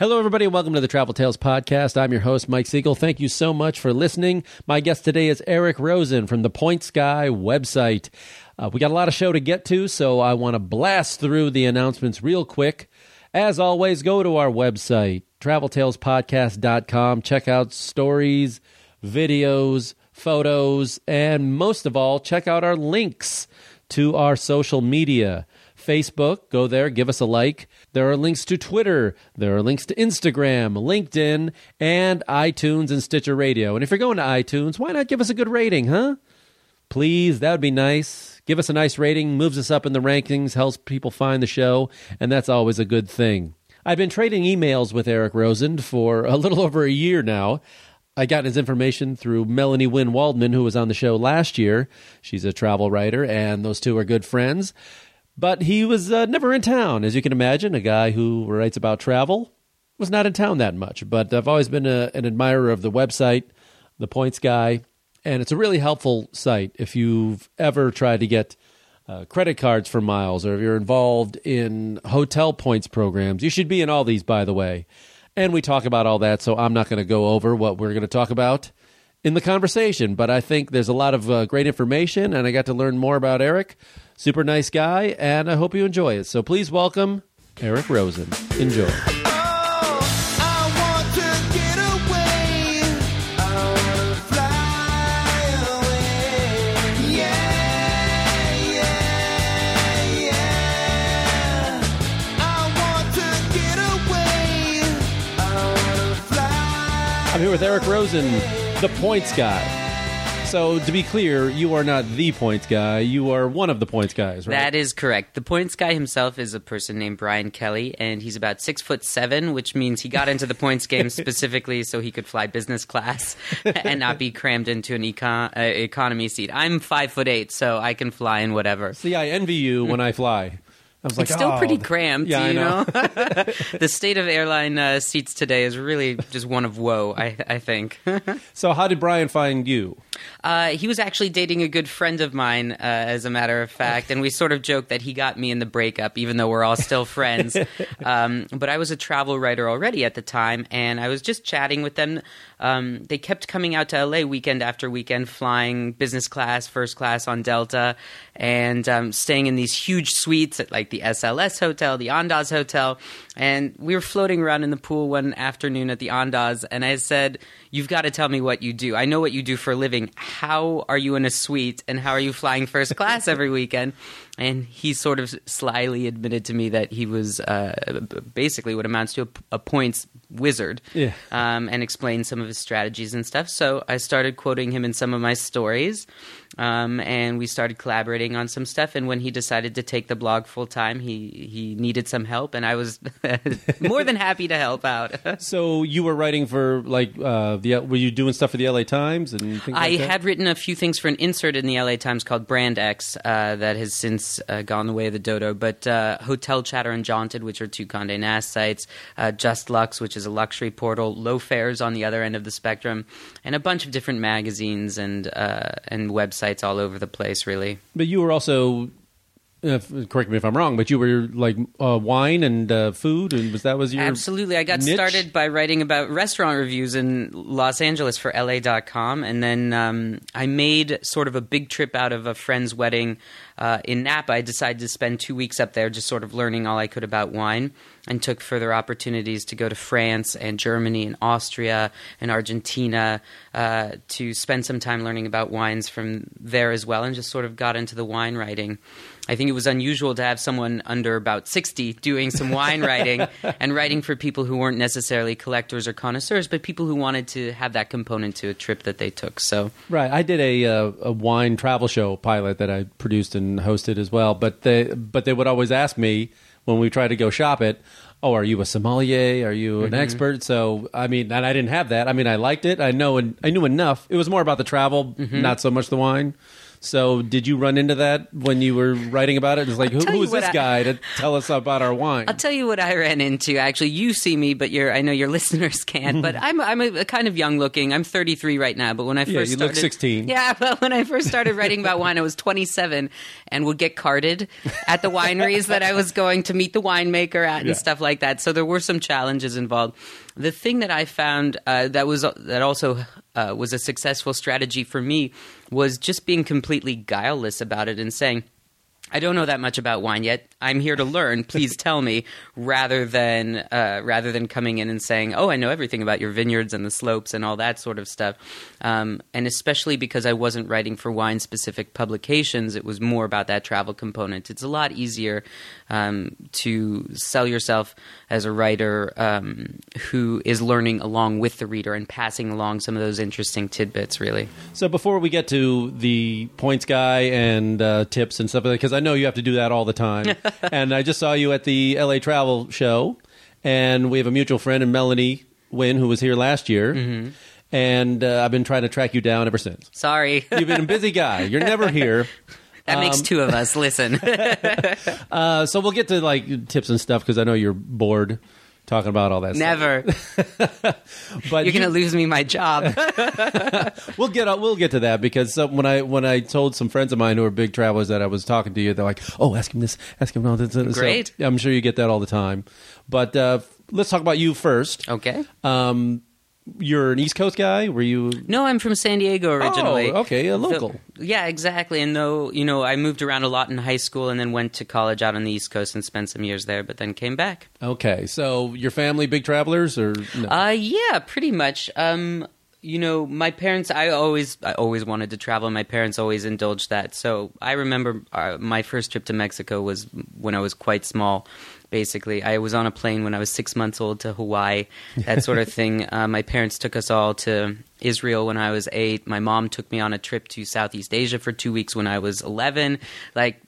Hello, everybody. and Welcome to the Travel Tales Podcast. I'm your host, Mike Siegel. Thank you so much for listening. My guest today is Eric Rosen from the Points Guy website. Uh, we got a lot of show to get to, so I want to blast through the announcements real quick. As always, go to our website, traveltalespodcast.com. Check out stories, videos, photos, and most of all, check out our links to our social media. Facebook, go there, give us a like. There are links to Twitter, there are links to Instagram, LinkedIn, and iTunes and Stitcher Radio. And if you're going to iTunes, why not give us a good rating, huh? Please, that would be nice. Give us a nice rating, moves us up in the rankings, helps people find the show, and that's always a good thing. I've been trading emails with Eric Rosen for a little over a year now. I got his information through Melanie Wynn Waldman, who was on the show last year. She's a travel writer, and those two are good friends. But he was uh, never in town, as you can imagine. A guy who writes about travel was not in town that much. But I've always been a, an admirer of the website, the Points Guy, and it's a really helpful site if you've ever tried to get uh, credit cards for miles or if you're involved in hotel points programs. You should be in all these, by the way. And we talk about all that, so I'm not going to go over what we're going to talk about in the conversation. But I think there's a lot of uh, great information, and I got to learn more about Eric. Super nice guy, and I hope you enjoy it. So please welcome Eric Rosen. Enjoy. I'm here with Eric Rosen, the points guy. So, to be clear, you are not the points guy. You are one of the points guys, right? That is correct. The points guy himself is a person named Brian Kelly, and he's about six foot seven, which means he got into the points game specifically so he could fly business class and not be crammed into an econ- uh, economy seat. I'm five foot eight, so I can fly in whatever. See, I envy you when I fly. I was like, it's still oh, pretty cramped, Yeah, you know. know. the state of airline uh, seats today is really just one of woe. I, I think. So, how did Brian find you? Uh, he was actually dating a good friend of mine, uh, as a matter of fact, and we sort of joked that he got me in the breakup, even though we're all still friends. um, but I was a travel writer already at the time, and I was just chatting with them. Um, they kept coming out to LA weekend after weekend, flying business class, first class on Delta, and um, staying in these huge suites at like the SLS Hotel, the Andaz Hotel. And we were floating around in the pool one afternoon at the Andaz, and I said, You've got to tell me what you do. I know what you do for a living. How are you in a suite, and how are you flying first class every weekend? And he sort of slyly admitted to me that he was uh, basically what amounts to a, a points wizard Yeah. um, and explained some of his strategies and stuff. So I started quoting him in some of my stories, um, and we started collaborating on some stuff. And when he decided to take the blog full time, he he needed some help, and I was more than happy to help out. So, you were writing for like uh, the were you doing stuff for the LA Times and I like had written a few things for an insert in the LA Times called Brand X uh, that has since uh, gone the way of the dodo. But uh, Hotel Chatter and Jaunted, which are two Condé Nast sites, uh, JustLuxe, which is a luxury portal, Low Fares on the other end of the spectrum, and a bunch of different magazines and uh, and websites all over the place. Really, But you were also. Uh, correct me if I'm wrong, but you were like uh, wine and uh, food, and was that was your Absolutely. I got niche? started by writing about restaurant reviews in Los Angeles for LA.com. And then um, I made sort of a big trip out of a friend's wedding uh, in Napa. I decided to spend two weeks up there just sort of learning all I could about wine and took further opportunities to go to France and Germany and Austria and Argentina uh, to spend some time learning about wines from there as well and just sort of got into the wine writing. I think it was unusual to have someone under about 60 doing some wine writing and writing for people who weren't necessarily collectors or connoisseurs, but people who wanted to have that component to a trip that they took. So, Right, I did a uh, a wine travel show pilot that I produced and hosted as well. But they but they would always ask me when we tried to go shop it. Oh, are you a sommelier? Are you an expert? So I mean, and I didn't have that. I mean, I liked it. I know and I knew enough. It was more about the travel, not so much the wine. So, did you run into that when you were writing about it? It's like, who, who is this I- guy to tell us about our wine? I'll tell you what I ran into. Actually, you see me, but I know your listeners can't. But I'm I'm a, a kind of young looking. I'm 33 right now. But when I first Yeah, you look started, 16. Yeah, but when I first started writing about wine, I was 27 and would get carded at the wineries that I was going to meet the winemaker at and Yeah. stuff like that. So there were some challenges involved. The thing that I found uh, that was that also uh, was a successful strategy for me was just being completely guileless about it and saying. I don't know that much about wine yet. I'm here to learn. Please tell me, rather than uh, rather than coming in and saying, "Oh, I know everything about your vineyards and the slopes and all that sort of stuff." Um, and especially because I wasn't writing for wine specific publications, it was more about that travel component. It's a lot easier um, to sell yourself as a writer um, who is learning along with the reader and passing along some of those interesting tidbits. Really, So before we get to the points guy and uh, tips and stuff like that, because I know you have to do that all the time, and I just saw you at the LA Travel Show, and we have a mutual friend, and Melanie Wynn, who was here last year, Mm-hmm. and uh, I've been trying to track you down ever since. sorry. You've been a busy guy. You're never here. That makes Um, two of us. Listen. Uh, so we'll get to like tips and stuff because I know you're bored talking about all that. stuff. Never. But You're you- going to lose me my job. We'll get we'll get to that because some, when I when I told some friends of mine who are big travelers that I was talking to you, they're like, "Oh, ask him this, ask him all this." So, Great. I'm sure you get that all the time. But uh, let's talk about you first. okay. Um, you're an East Coast guy. Were you? No, I'm from San Diego originally. Oh, okay, a local. So- yeah, exactly. And though, you know, I moved around a lot in high school and then went to college out on the East Coast and spent some years there, but then came back. Okay, so your family big travelers or no? Uh, yeah, pretty much. Um, you know, my parents. I always, I always wanted to travel. My parents always indulged that. So I remember uh, my first trip to Mexico was when I was quite small. Basically, I was on a plane when I was six months old to Hawaii, that sort of thing. Uh, my parents took us all to Israel when I was eight. My mom took me on a trip to Southeast Asia for two weeks when I was eleven. Like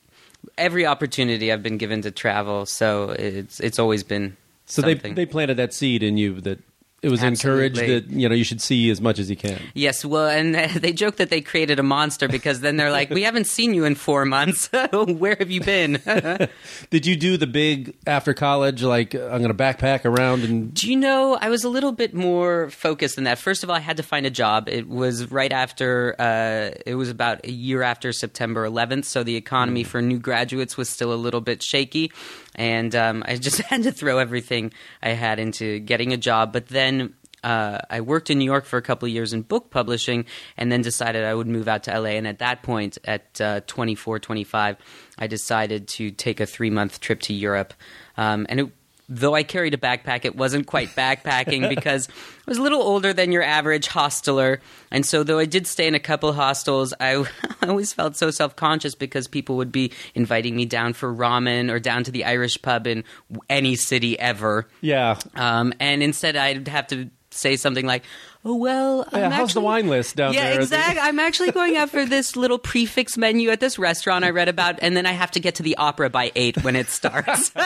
every opportunity I've been given to travel, so it's it's always been. so they they planted that seed in you that it was encouraged that you know you should see as much as you can. Yes, well, and they joke that they created a monster because then they're like, "We haven't seen you in four months. Where have you been?" Did you do the big after college like I'm going to backpack around and Do you know? I was a little bit more focused than that. First of all, I had to find a job. It was right after. Uh, it was about a year after September 11th, so the economy for new graduates was still a little bit shaky, and um, I just had to throw everything I had into getting a job. But then. Uh, I worked in New York for a couple of years in book publishing and then decided I would move out to LA. And at that point, at uh, 24, 25, I decided to take a three month trip to Europe. Um, and it, though I carried a backpack, it wasn't quite backpacking because I was a little older than your average hosteler. And so, though I did stay in a couple hostels, I, I always felt so self conscious because people would be inviting me down for ramen or down to the Irish pub in any city ever. yeah. Um, and instead, I'd have to say something like, "Oh well, Yeah, I'm how's the wine list down yeah, there? exactly. I'm actually going out for this little prix fixe menu at this restaurant I read about, and then I have to get to the opera by eight when it starts.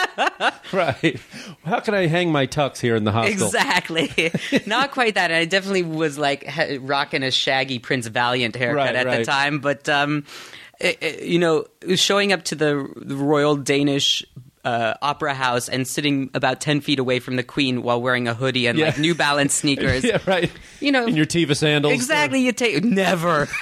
Right. How can I hang my tux here in the hostel? exactly. Not quite that. I definitely was like ha- rocking a shaggy Prince Valiant haircut Right, at right. the time, but um, it- it- you know, showing up to the Royal Danish. Uh, opera house and sitting about 10 feet away from the queen while wearing a hoodie and Yeah. like new balance sneakers yeah, right. you know In your Teva sandals. exactly you take never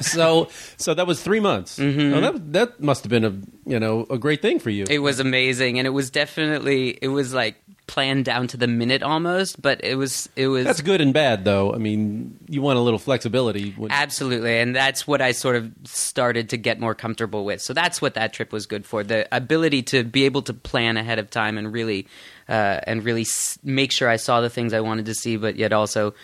So, so that was three months. Mm-hmm. that that must have been a you know a great thing for you. It was amazing, and it was definitely it was like planned down to the minute almost. But it was it was That's good and bad, though. I mean, you want a little flexibility. When, absolutely, and that's what I sort of started to get more comfortable with. So that's what that trip was good for: the ability to be able to plan ahead of time and really uh, and really s- make sure I saw the things I wanted to see, but yet also.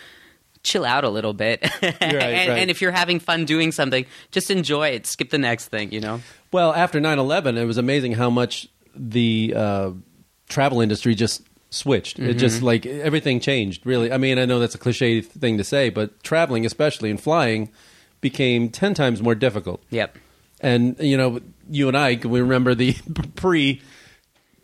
Chill out a little bit, and, right. and if you're having fun doing something, just enjoy it. Skip the next thing, you know. well, after 9-11, it was amazing how much the uh, travel industry just switched. It Mm-hmm. just like everything changed. Really, I mean, I know that's a cliche thing to say, but traveling, especially and flying, became ten times more difficult. Yep. And you know, you and I, we remember the pre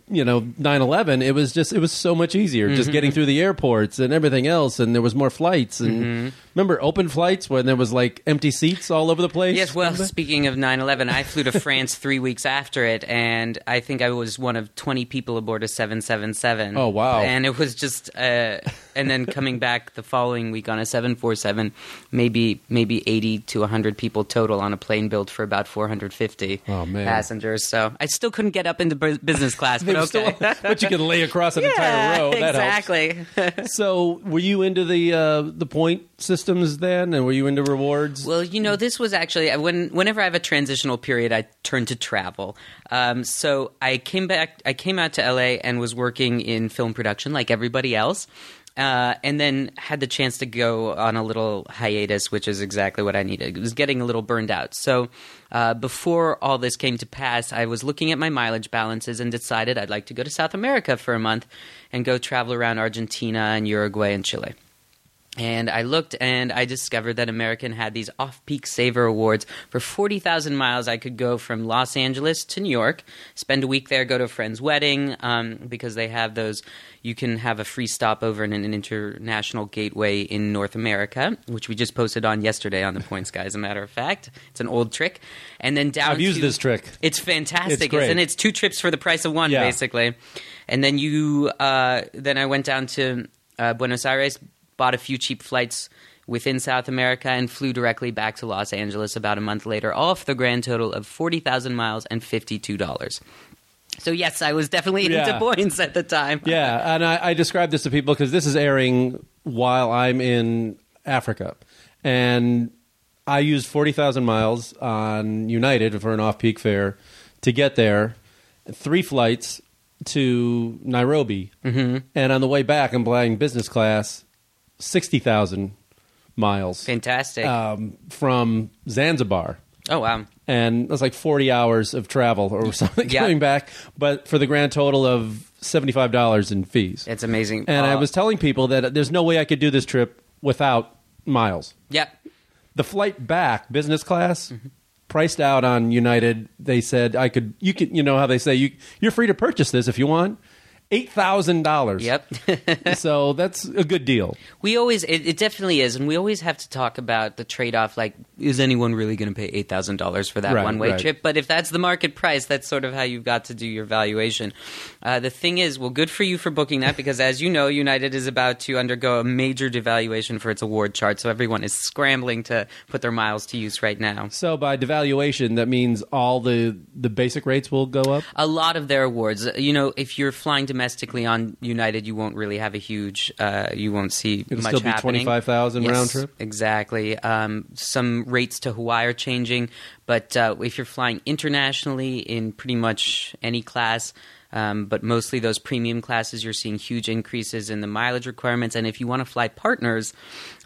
you know 9-11 it was just it was so much easier Mm-hmm. just getting through the airports and everything else and there was more flights and Mm-hmm. Remember open flights when there was like empty seats all over the place Yes, well, Remember? speaking of 9 11, I flew to France three weeks after it, and I think I was one of 20 people aboard a 777. Oh, wow. And it was just, uh, and then coming back the following week on a 747, maybe maybe 80 to 100 people total on a plane built for about 450 Oh, man. passengers. So I still couldn't get up into business class, but okay. still- but you could lay across an yeah, entire row that helps. exactly. so were you into the uh, the point systems then and were you into rewards Well, you know, this was actually when whenever I have a transitional period, I turn to travel. Um, so I came back, I came out to LA and was working in film production like everybody else. Uh, and then had the chance to go on a little hiatus, which is exactly what I needed. It was getting a little burned out. So uh, before all this came to pass, I was looking at my mileage balances and decided I'd like to go to South America for a month and go travel around Argentina and Uruguay and Chile. And I looked and I discovered that American had these off peak saver awards. For 40,000 miles, I could go from Los Angeles to New York, spend a week there, go to a friend's wedding, um, because they have those. You can have a free stopover in an international gateway in North America, which we just posted on yesterday on the Points Guy, as a matter of fact. It's an old trick. And then down I've used to- this trick. it's fantastic, It's and it's two trips for the price of one, Yeah. basically. And then you, uh, then I went down to uh, Buenos Aires, bought a few cheap flights within South America, and flew directly back to Los Angeles about a month later, all for the grand total of forty thousand miles and fifty-two dollars. So yes, I was definitely Yeah. into points at the time. Yeah, and I, I describe this to people because this is airing while I'm in Africa, and I used forty thousand miles on United for an off-peak fare to get there, three flights to Nairobi, mm-hmm. and on the way back, I'm flying business class, sixty thousand miles fantastic. um, from Zanzibar oh wow, and it was like 40 hours of travel or something Yeah. coming back, but for the grand total of $75 in fees. it's amazing. and I Uh, was telling people that there's no way I could do this trip without miles. yep. The flight back, business class, Mm-hmm. priced out on United, they said I could, you can, you know how they say, you, you're free to purchase this if you want. $8,000. Yep. so that's a good deal. We always, it, it definitely is, and we always have to talk about the trade off. Like, is anyone really going to pay eight thousand dollars for that Right, one way right. trip? But if that's the market price, that's sort of how you've got to do your valuation. Uh, the thing is, well, good for you for booking that because, as you know, United is about to undergo a major devaluation for its award chart, so everyone is scrambling to put their miles to use right now. So by devaluation, that means all the, the basic rates will go up? A lot of their awards, you know, if you're flying domestically on United, you won't really have a huge, uh, you won't see It'll much still be happening. 25,000 Yes, round trip? Exactly. Um, some rates to Hawaii are changing, but uh, if you're flying internationally in pretty much any class, um, but mostly those premium classes, you're seeing huge increases in the mileage requirements. And if you want to fly partners,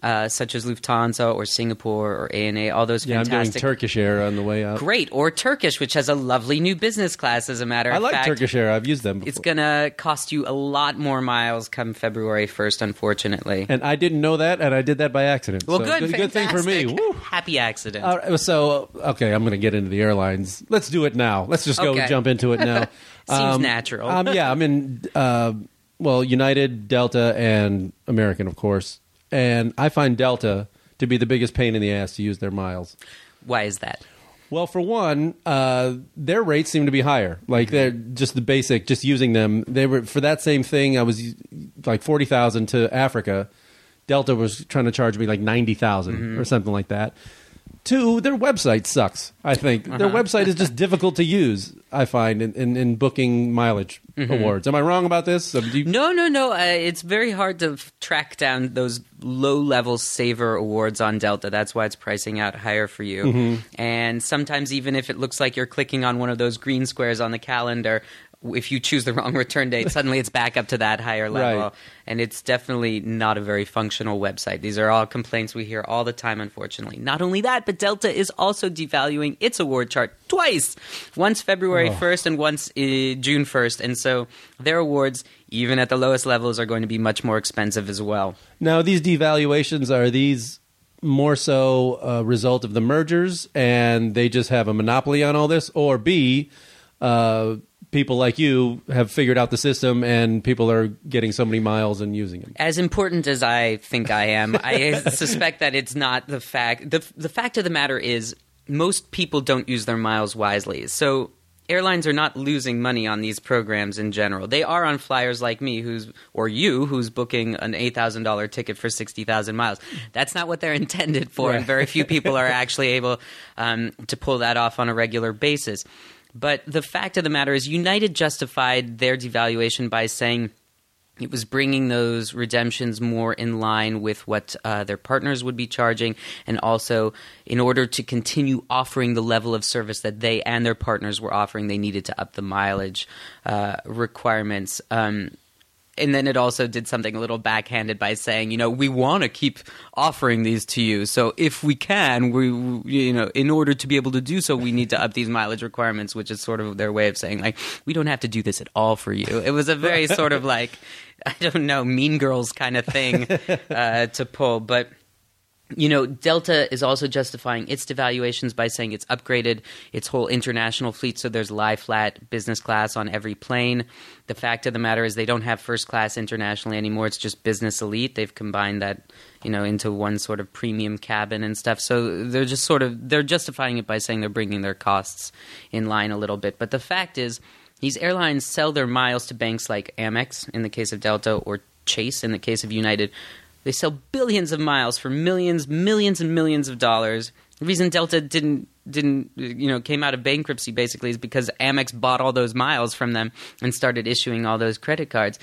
uh, such as Lufthansa or Singapore or ANA, all those Yeah, I'm doing. Turkish Air on the way out. Great, or Turkish, which has a lovely new business class. As a matter of fact. I like fact, Turkish Air. I've used them before. It's gonna cost you a lot more miles come February first, unfortunately. and I didn't know that, and I did that by accident. well, So, good, good thing for me. fantastic. Woo. Happy accident. Right, so okay, I'm going to get into the airlines. Let's do it now. Let's just go Okay. jump into it now. Seems natural. Um, yeah, I'm in. Uh, well, United, Delta, and American, of course. And I find Delta to be the biggest pain in the ass to use their miles. Why is that? Well, for one, uh, their rates seem to be higher. Like they're just the basic, just using them. They were for that same thing. I was like forty thousand to Africa. Delta was trying to charge me like ninety or something like that. Two, their website sucks. I think their website is just difficult to use. I find in, in, in booking mileage awards. Am I wrong about this? Um, do you- No, no, no. Uh, it's very hard to f- track down those low-level saver awards on Delta. That's why it's pricing out higher for you. Mm-hmm. And sometimes, even if it looks like you're clicking on one of those green squares on the calendar, if you choose the wrong return date, suddenly it's back up to that higher level. Right. And it's definitely not a very functional website. These are all complaints we hear all the time, unfortunately. Not only that, but Delta is also devaluing its award chart twice. Once February Oh. 1st and once uh, June 1st. And so their awards, even at the lowest levels, are going to be much more expensive as well. Now, these devaluations are these more so a result of the mergers, and they just have a monopoly on all this, or B, uh, people like you have figured out the system and people are getting so many miles and using them. As important as I think I am, I suspect that it's not the fact. The, the fact of the matter is, most people don't use their miles wisely. So airlines are not losing money on these programs in general. They are on flyers like me, who's or you, who's booking an eight thousand dollar ticket for sixty thousand miles. That's not what they're intended for, and very few people are actually able um, to pull that off on a regular basis. But the fact of the matter is, United justified their devaluation by saying it was bringing those redemptions more in line with what uh, their partners would be charging, and also in order to continue offering the level of service that they and their partners were offering, they needed to up the mileage uh, requirements. Um, and then it also did something a little backhanded by saying, you know, we want to keep offering these to you. So if we can, we, you know, in order to be able to do so, we need to up these mileage requirements, which is sort of their way of saying, like, we don't have to do this at all for you. It was a very sort of like, I don't know, mean girls kind of thing uh, to pull. But you know, Delta is also justifying its devaluations by saying it's upgraded its whole international fleet, so there's lie flat business class on every plane. The fact of the matter is they don't have first class internationally anymore. It's just business elite. They've combined that, you know, into one sort of premium cabin and stuff. So they're just sort of they're justifying it by saying they're bringing their costs in line a little bit. But the fact is, these airlines sell their miles to banks like Amex in the case of Delta or Chase in the case of United they sell billions of miles for millions, millions and millions of dollars. The reason Delta didn't didn't you know came out of bankruptcy basically is because Amex bought all those miles from them and started issuing all those credit cards.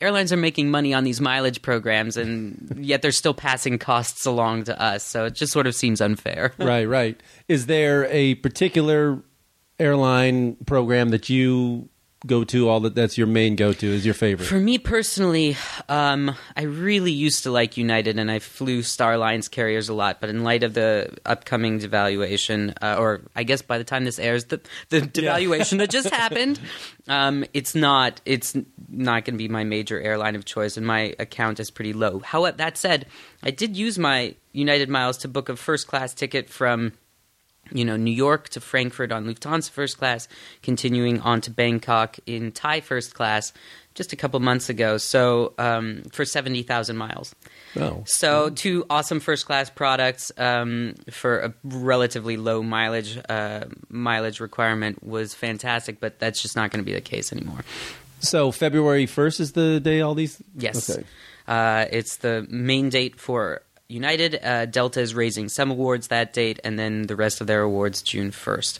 Airlines are making money on these mileage programs, and yet they're still passing costs along to us. So it just sort of seems unfair. right, right. Is there a particular airline program that you go to all that that's your main go to is your favorite for me personally um, i really used to like united and i flew star Alliance carriers a lot but in light of the upcoming devaluation uh, or i guess by the time this airs the, the devaluation yeah. that just happened um, it's not it's not going to be my major airline of choice and my account is pretty low however that said i did use my united miles to book a first class ticket from you know, New York to Frankfurt on Lufthansa first class, continuing on to Bangkok in Thai first class just a couple months ago. So um, for seventy thousand miles. Oh. So two awesome first class products um, for a relatively low mileage uh, mileage requirement was fantastic, but that's just not going to be the case anymore. So February first is the day all these. Yes. Okay. Uh, it's the main date for United. Uh, Delta is raising some awards that date, and then the rest of their awards June 1st.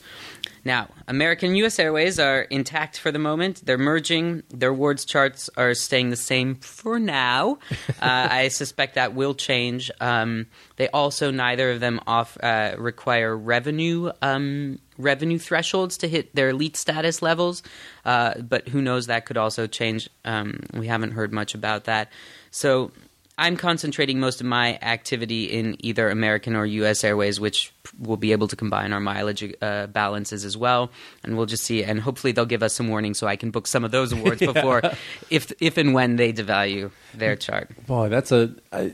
Now, American US Airways are intact for the moment. They're merging. Their awards charts are staying the same for now. Uh, I suspect that will change. Um, they also, neither of them off, uh, require revenue. Um, revenue thresholds to hit their elite status levels, uh, but who knows? That could also change. Um, we haven't heard much about that. So I'm concentrating most of my activity in either American or U.S. Airways, which will be able to combine our mileage uh, balances as well, and we'll just see. And hopefully, they'll give us some warning so I can book some of those awards yeah. before, if if and when they devalue their chart. Boy, that's a, I,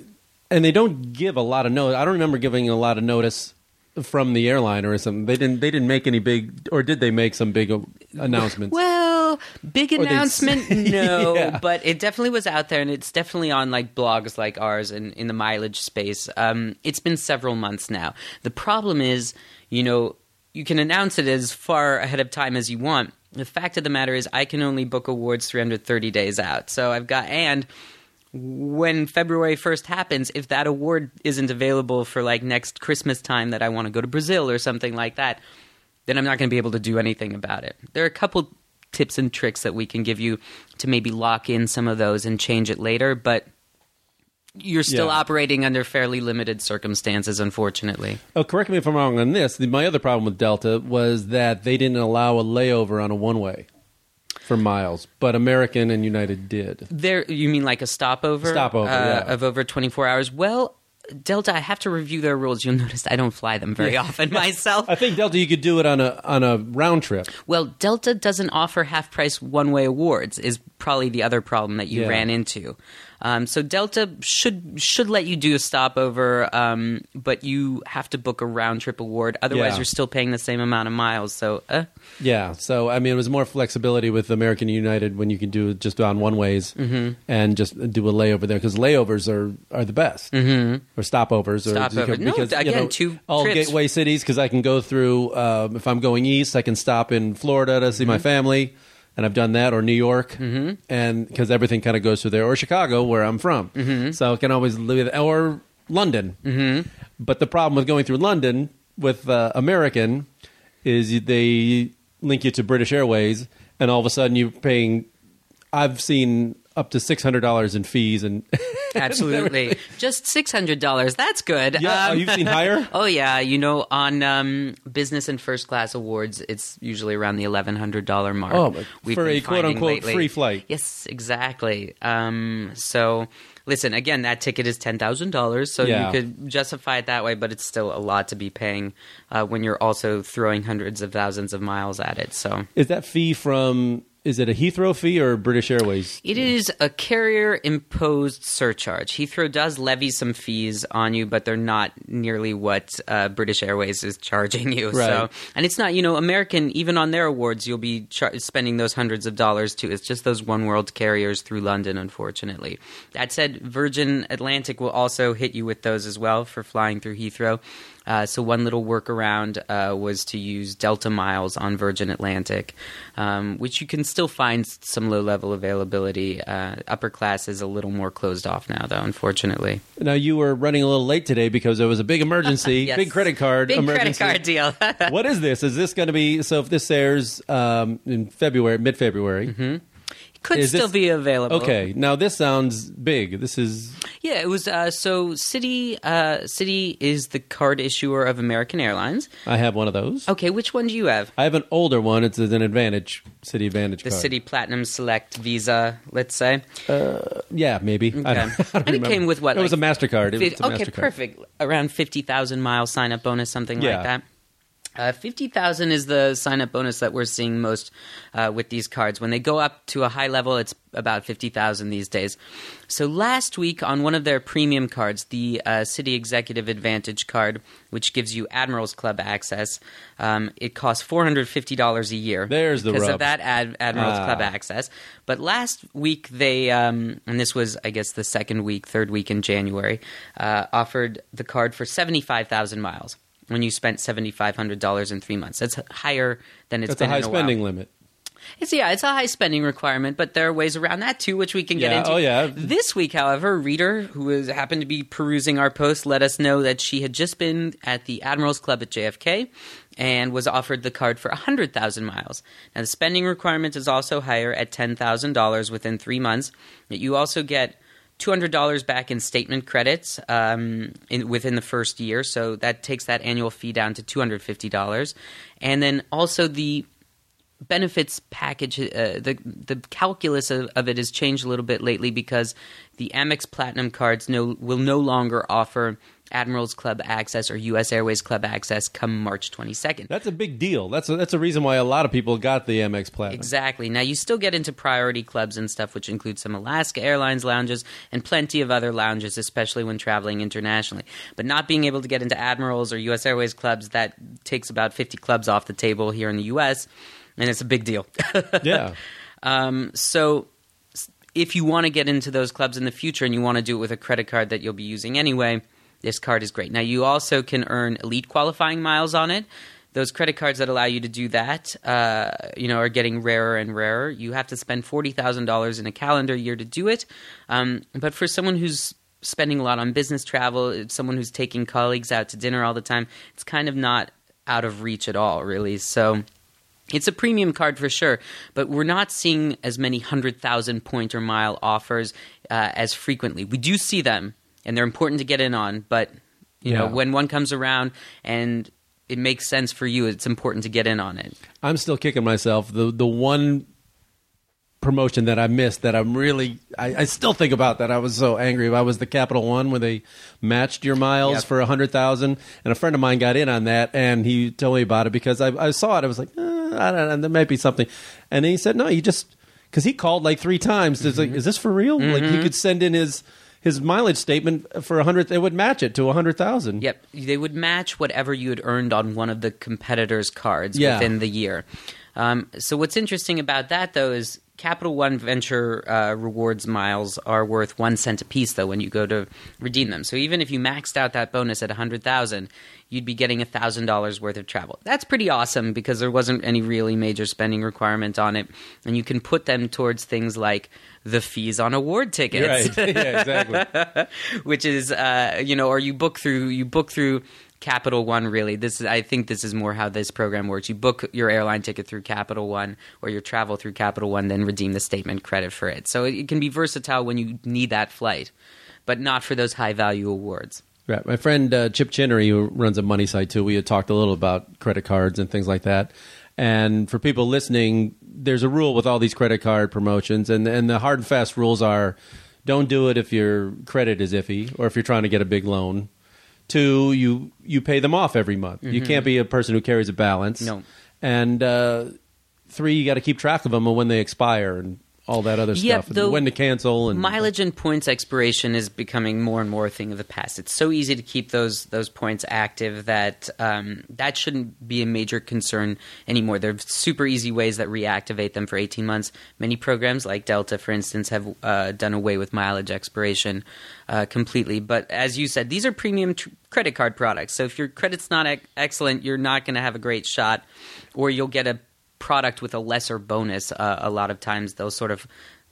and they don't give a lot of notice. I don't remember giving a lot of notice from the airline or something. They didn't. They didn't make any big, or did they make some big announcements? Well, big announcement, no, yeah. but it definitely was out there, and it's definitely on like blogs like ours and in the mileage space. Um, it's been several months now. The problem is, you know, you can announce it as far ahead of time as you want. The fact of the matter is, I can only book awards 330 days out. So I've got and when February 1st happens, if that award isn't available for like next Christmas time that I want to go to Brazil or something like that, then I'm not going to be able to do anything about it. There are a couple tips and tricks that we can give you to maybe lock in some of those and change it later, but you're still yeah. operating under fairly limited circumstances, unfortunately. Oh, correct me if I'm wrong on this. My other problem with Delta was that they didn't allow a layover on a one way for miles, but American and United did. There, you mean like a stopover? Stopover, uh, yeah. of over 24 hours. Well, Delta, I have to review their rules. You'll notice I don't fly them very often myself. I think Delta, you could do it on a on a round trip. Well, Delta doesn't offer half price one way awards. Is probably the other problem that you Yeah. ran into. Um, so Delta should should let you do a stopover, um, but you have to book a round trip award. Otherwise, Yeah. you're still paying the same amount of miles. So uh, Yeah, so I mean, it was more flexibility with American United when you can do just on one ways Mm-hmm. and just do a layover there because layovers are, are the best mm-hmm. or stopovers or Stopover. No, because, you again, know, two all trips. gateway cities because I can go through um, if I'm going east I can stop in Florida to see Mm-hmm. my family and I've done that or New York mm-hmm. and because everything kind of goes through there or Chicago where I'm from Mm-hmm. so I can always live or London mm-hmm. but the problem with going through London with uh, American is they link you to British Airways, and all of a sudden you're paying. I've seen up to six hundred dollars in fees, and absolutely, just six hundred dollars. That's good. yeah, oh, Um, you've seen higher. Oh yeah, you know on um, business and first class awards, it's usually around the eleven hundred dollar mark. Oh, We've for a quote-unquote lately. free flight. Yes, exactly. Um, so listen, again, that ticket is ten thousand dollars, so Yeah. you could justify it that way, but it's still a lot to be paying uh, when you're also throwing hundreds of thousands of miles at it. So Is that fee from? Is it a Heathrow fee or British Airways? It is a carrier imposed surcharge. Heathrow does levy some fees on you, but they're not nearly what uh, British Airways is charging you. Right. So, and it's not, you know, American, even on their awards, you'll be char- spending those hundreds of dollars too. It's just those one world carriers through London, unfortunately. That said, Virgin Atlantic will also hit you with those as well for flying through Heathrow. Uh, so one little workaround uh, was to use Delta miles on Virgin Atlantic, um, which you can still find some low level availability. Uh, upper class is a little more closed off now, though. Unfortunately, Now you were running a little late today because there was a big emergency, Yes. big credit card big emergency. credit card deal. what is this? Is this going to be so? If this airs um, in February, mid February, Mm-hmm. Could Is still this- be available. okay. Now this sounds big. This is Yeah, it was. Uh, so Citi, uh, Citi is the card issuer of American Airlines. I have one of those. Okay, which one do you have? I have an older one. It's an Advantage Citi Advantage The card. Citi Platinum Select Visa, let's say. Yeah, maybe. I don't, I don't And it came with what, It was a Mastercard. It was a okay, Mastercard. perfect. Around fifty thousand mile sign up bonus, something Yeah. like that. Uh, fifty thousand is the sign up bonus that we're seeing most uh, with these cards. When they go up to a high level, it's about fifty thousand these days. So last week on one of their premium cards, the uh, Citi Executive Advantage card, which gives you Admirals Club access, um, it costs four hundred fifty dollars a year. There's the because rub. of that Ad- Admirals Ah. Club access. But last week they, um, and this was I guess the second week, third week in January, uh, offered the card for seventy five thousand miles when you spent seventy five hundred dollars in three months. That's higher than it's That's a been high in a while. spending limit. It's yeah, it's a high spending requirement, but there are ways around that too, which we can get Yeah, into. oh, yeah. This week, however, a reader who was, happened to be perusing our post let us know that she had just been at the Admirals Club at JFK and was offered the card for hundred thousand miles. Now the spending requirement is also higher at ten thousand dollars within three months. You also get two hundred dollars back in statement credits um, in, within the first year, so that takes that annual fee down to two hundred fifty dollars, and then also the benefits package, uh, the the calculus of, of it has changed a little bit lately because the Amex Platinum cards no will no longer offer Admirals Club access or U.S. Airways Club access come March twenty second. That's a big deal. That's a, that's a reason why a lot of people got the Amex Platinum. Exactly. Now you still get into priority clubs and stuff, which includes some Alaska Airlines lounges and plenty of other lounges, especially when traveling internationally. But not being able to get into Admirals or U.S. Airways clubs that takes about fifty clubs off the table here in the U.S. and it's a big deal. Yeah. Um, so if you want to get into those clubs in the future and you want to do it with a credit card that you'll be using anyway, this card is great. Now you also can earn elite qualifying miles on it. Those credit cards that allow you to do that, uh, you know, are getting rarer and rarer. You have to spend forty thousand dollars in a calendar year to do it. Um, but for someone who's spending a lot on business travel, someone who's taking colleagues out to dinner all the time, it's kind of not out of reach at all, really. So it's a premium card for sure, but we're not seeing as many hundred thousand point or mile offers uh, as frequently. We do see them, and they're important to get in on. But you know, when one comes around and it makes sense for you, it's important to get in on it. I'm still kicking myself. The the one promotion that I missed that I'm really I, I still think about that. I was so angry about was the Capital One where they matched your miles Yep. for a hundred thousand, and a friend of mine got in on that, and he told me about it because I, I saw it. I was like, eh, I don't know, there might be something, and then he said, no, you just because he called like three times. It's like, is this for real? Like he could send in his his mileage statement for a hundred. It would match it to a hundred thousand. Yep, they would match whatever you had earned on one of the competitors' cards Yeah. within the year. Um, so what's interesting about that though is Capital One Venture uh, rewards miles are worth one cent a piece though when you go to redeem them. So even if you maxed out that bonus at a hundred thousand, you'd be getting thousand dollars worth of travel. That's pretty awesome because there wasn't any really major spending requirement on it, and you can put them towards things like the fees on award tickets Right. yeah. Exactly. which is uh, you know, or you book through you book through Capital One. Really, this is I think this is more how this program works. You book your airline ticket through Capital One or your travel through Capital One, then redeem the statement credit for it. So it, it can be versatile when you need that flight, but not for those high value awards. Right. My friend uh, Chip Chinnery, who runs a money site too, we had talked a little about credit cards and things like that. And for people listening, there's a rule with all these credit card promotions, and and the hard and fast rules are: don't do it if your credit is iffy or if you're trying to get a big loan. Two, you you pay them off every month. You can't be a person who carries a balance. No. And uh, three, you got to keep track of them and when they expire and all that other Yeah, stuff, and when to cancel and Mileage and points expiration is becoming more and more a thing of the past. It's so easy to keep those those points active that um, that shouldn't be a major concern anymore. There are super easy ways that reactivate them for 18 months. Many programs, like Delta, for instance, have uh, done away with mileage expiration uh, completely. But as you said, these are premium tr- credit card products. So if your credit's not ec- excellent, you're not going to have a great shot, or you'll get a product with a lesser bonus. Uh, a lot of times they'll sort of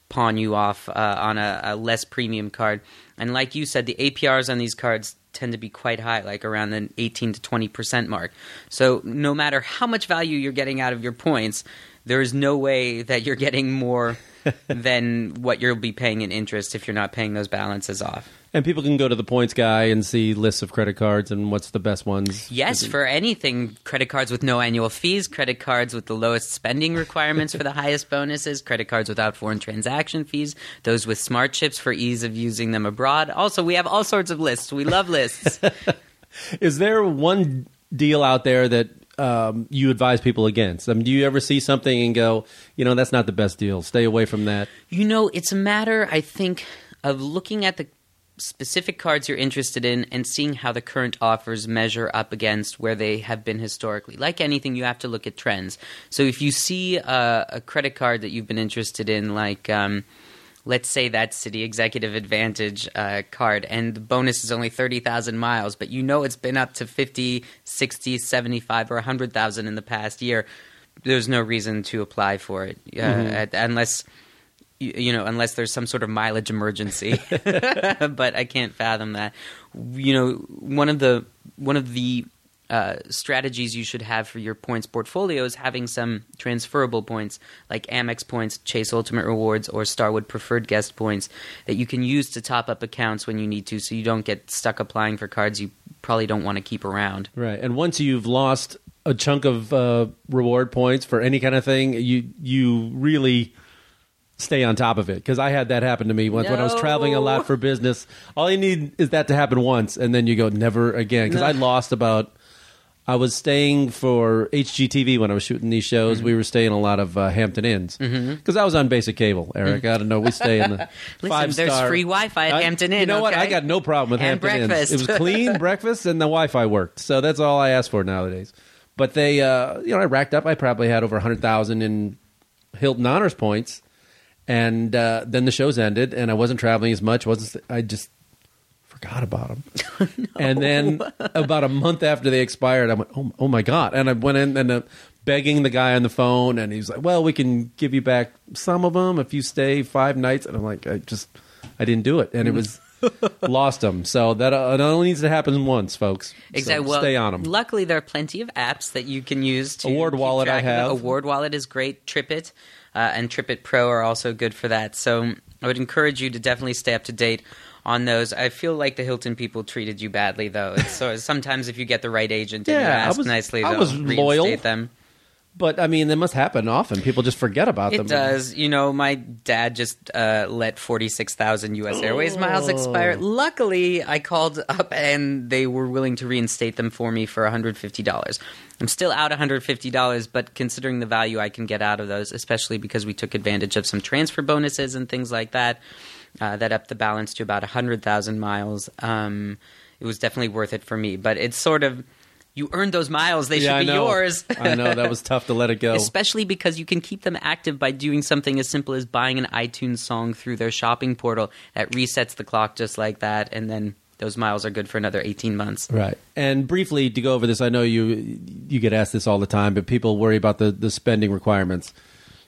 pawn you off uh, on a, a less premium card. And like you said, the APRs on these cards tend to be quite high, like around the 18 to 20 percent mark. So no matter how much value you're getting out of your points, there is no way that you're getting more than what you'll be paying in interest if you're not paying those balances off. And people can go to the points guy and see lists of credit cards and what's the best ones. Yes, for anything, credit cards with no annual fees, credit cards with the lowest spending requirements for the highest bonuses, credit cards without foreign transaction fees, those with smart chips for ease of using them abroad. Also, we have all sorts of lists. We love lists. Is there one deal out there that um, you advise people against? I mean, do you ever see something and go, you know, that's not the best deal. Stay away from that. You know, it's a matter, I think, of looking at the specific cards you're interested in and seeing how the current offers measure up against where they have been historically. Like anything, you have to look at trends. So if you see a, a credit card that you've been interested in, like. Um, Let's say that Citi Executive Advantage uh, card, and the bonus is only 30,000 miles, but you know it's been up to 50, 60, 75, or 100,000 in the past year. There's no reason to apply for it uh, at- unless you, you know, unless there's some sort of mileage emergency. but I can't fathom that. You know, one of the one of the uh, strategies you should have for your points portfolio is having some transferable points like Amex points, Chase Ultimate Rewards, or Starwood Preferred Guest points that you can use to top up accounts when you need to, so you don't get stuck applying for cards you probably don't want to keep around. Right. And once you've lost a chunk of uh, reward points for any kind of thing, you you really stay on top of it because I had that happen to me once when I was traveling a lot for business. All you need is that to happen once, and then you go never again. Because I lost about. I was staying for HGTV when I was shooting these shows. Mm-hmm. We were staying a lot of uh, Hampton Inns because I was on basic cable. Eric, I don't know. We stay in the Mm-hmm. Listen, five there's star. free Wi-Fi at I- Hampton Inn. You know what? I got no problem with And Hampton breakfast. Inns. It was clean breakfast and the Wi-Fi worked. So that's all I ask for nowadays. But they, uh, you know, I racked up. I probably had over hundred thousand in Hilton Honors points, and uh, then the shows ended, and I wasn't traveling as much. wasn't I just forgot about them? And then about a month after they expired, I went, oh, oh my god! And I went in and uh, begging the guy on the phone, and he's like, well, we can give you back some of them if you stay five nights. And I'm like, I just, I didn't do it, and it was. lost them, so that uh, it only needs to happen once, folks. So Exactly. well, stay on them. Luckily, there are plenty of apps that you can use to Award Wallet I track of it. have. Award Wallet is great. TripIt uh, and TripIt Pro are also good for that. So I would encourage you to definitely stay up to date on those. I feel like the Hilton people treated you badly, though. So sometimes if you get the right agent and you Yeah, I was- nicely, I was loyal. them. But I mean, that must happen often. People just forget about them. It does. You know, my dad just uh, let 46,000 U.S. Airways miles expire. Luckily, I called up and they were willing to reinstate them for me for $150. I'm still out $150, but considering the value I can get out of those, especially because we took advantage of some transfer bonuses and things like that, uh, that upped the balance to about 100,000 miles. Um, it was definitely worth it for me. But it's sort of you earned those miles; they Yeah, should be know. yours. I know that was tough to let it go. Especially because you can keep them active by doing something as simple as buying an iTunes song through their shopping portal that resets the clock just like that, and then those miles are good for another 18 months. Right. And briefly to go over this, I know you you get asked this all the time, but people worry about the the spending requirements.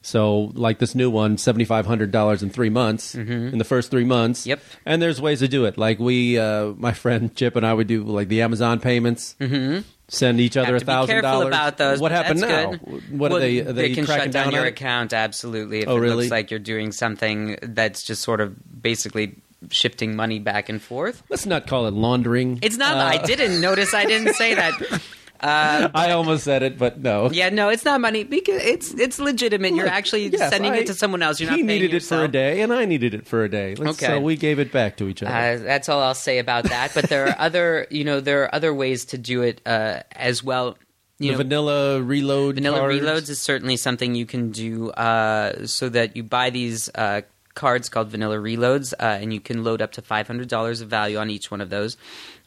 So, like this new one, seventy five hundred dollars in three months. In the first three months. Mm-hmm. Yep. And there's ways to do it. Like we, uh, my friend Chip and I would do like the Amazon payments. Mm-hmm. Send each other a Have to be thousand dollars. about those. What happened now? good. What are they? Are they, can cracking shut down down your it? account absolutely if Oh, it really? looks like you're doing something that's just sort of basically shifting money back and forth. Let's not call it laundering. It's not. Uh, I didn't notice. I didn't say that. I almost said it, but no. Yeah, no, it's not money because it's it's legitimate. You're actually yes, sending I- it to someone else. You're not he needed it for a day, and I needed it for a day. Let's- Okay. So we gave it back to each other. Uh, that's all I'll say about that. But there are other, you know, there are other ways to do it uh, as well. You the know, vanilla reload. vanilla cards. reloads is certainly something you can do. Uh, so that you buy these uh, cards called vanilla reloads, uh, and you can load up to five hundred dollars of value on each one of those,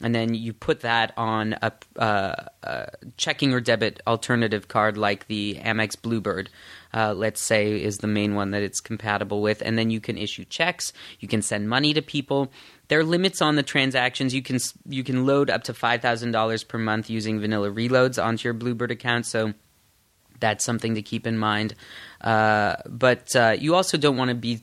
and then you put that on a, uh, a checking or debit alternative card like the Amex Bluebird. Uh, let's say is the main one that it's compatible with, and then you can issue checks. You can send money to people. There are limits on the transactions. You can you can load up to five thousand dollars per month using vanilla reloads onto your Bluebird account. So that's something to keep in mind. Uh, but uh, you also don't want to be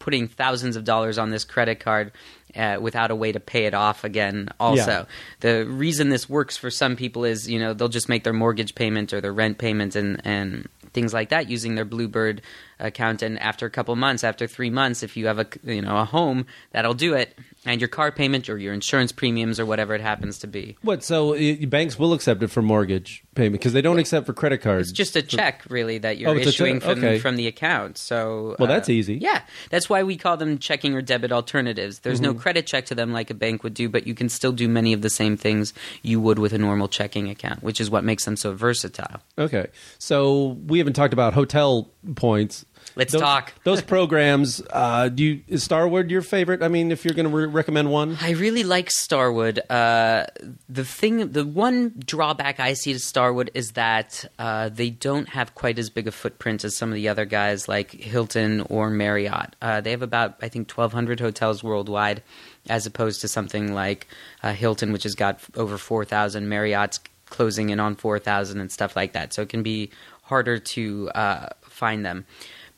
putting thousands of dollars on this credit card uh, without a way to pay it off again. Also, the reason this works for some people is you know they'll just make their mortgage payment or their rent payment and and things like that using their Bluebird account. And after a couple months, after three months, if you have a you know a home, that'll do it. And your car payment or your insurance premiums or whatever it happens to be. What? So uh, banks will accept it for mortgage payment because they don't accept for credit cards. It's just a check, really, that you're Oh, issuing from, Okay. from the account. So, Well, uh, that's easy. Yeah, that's why we call them checking or debit alternatives. There's Mm-hmm. no credit check to them like a bank would do, but you can still do many of the same things you would with a normal checking account, which is what makes them so versatile. Okay. So we haven't talked about hotel points. Let's Those- talk. Those programs. Uh, do you is Starwood your favorite? I mean, if you're going to re- recommend one, I really like Starwood. Uh, the thing, the one drawback I see to Starwood is that uh, they don't have quite as big a footprint as some of the other guys like Hilton or Marriott. Uh, they have about, I think, 1,200 hotels worldwide, as opposed to something like uh, Hilton, which has got over 4,000. Marriott's closing in on 4,000 and stuff like that. So it can be harder to uh, find them.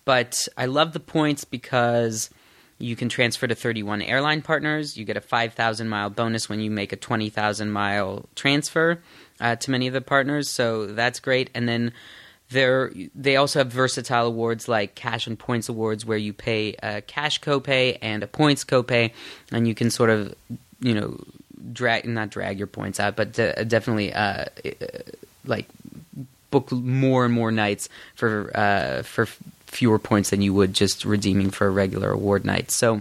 But I love the points because you can transfer to 31 airline partners. You get a 5,000 mile bonus when you make a 20,000 mile transfer uh, to many of the partners. So that's great. And then they also have versatile awards like cash and points awards, where you pay a cash copay and a points copay, and you can sort of, you know, drag not drag your points out, but de- definitely uh, uh, like book more and more nights for uh, for fewer points than you would just redeeming for a regular award night. So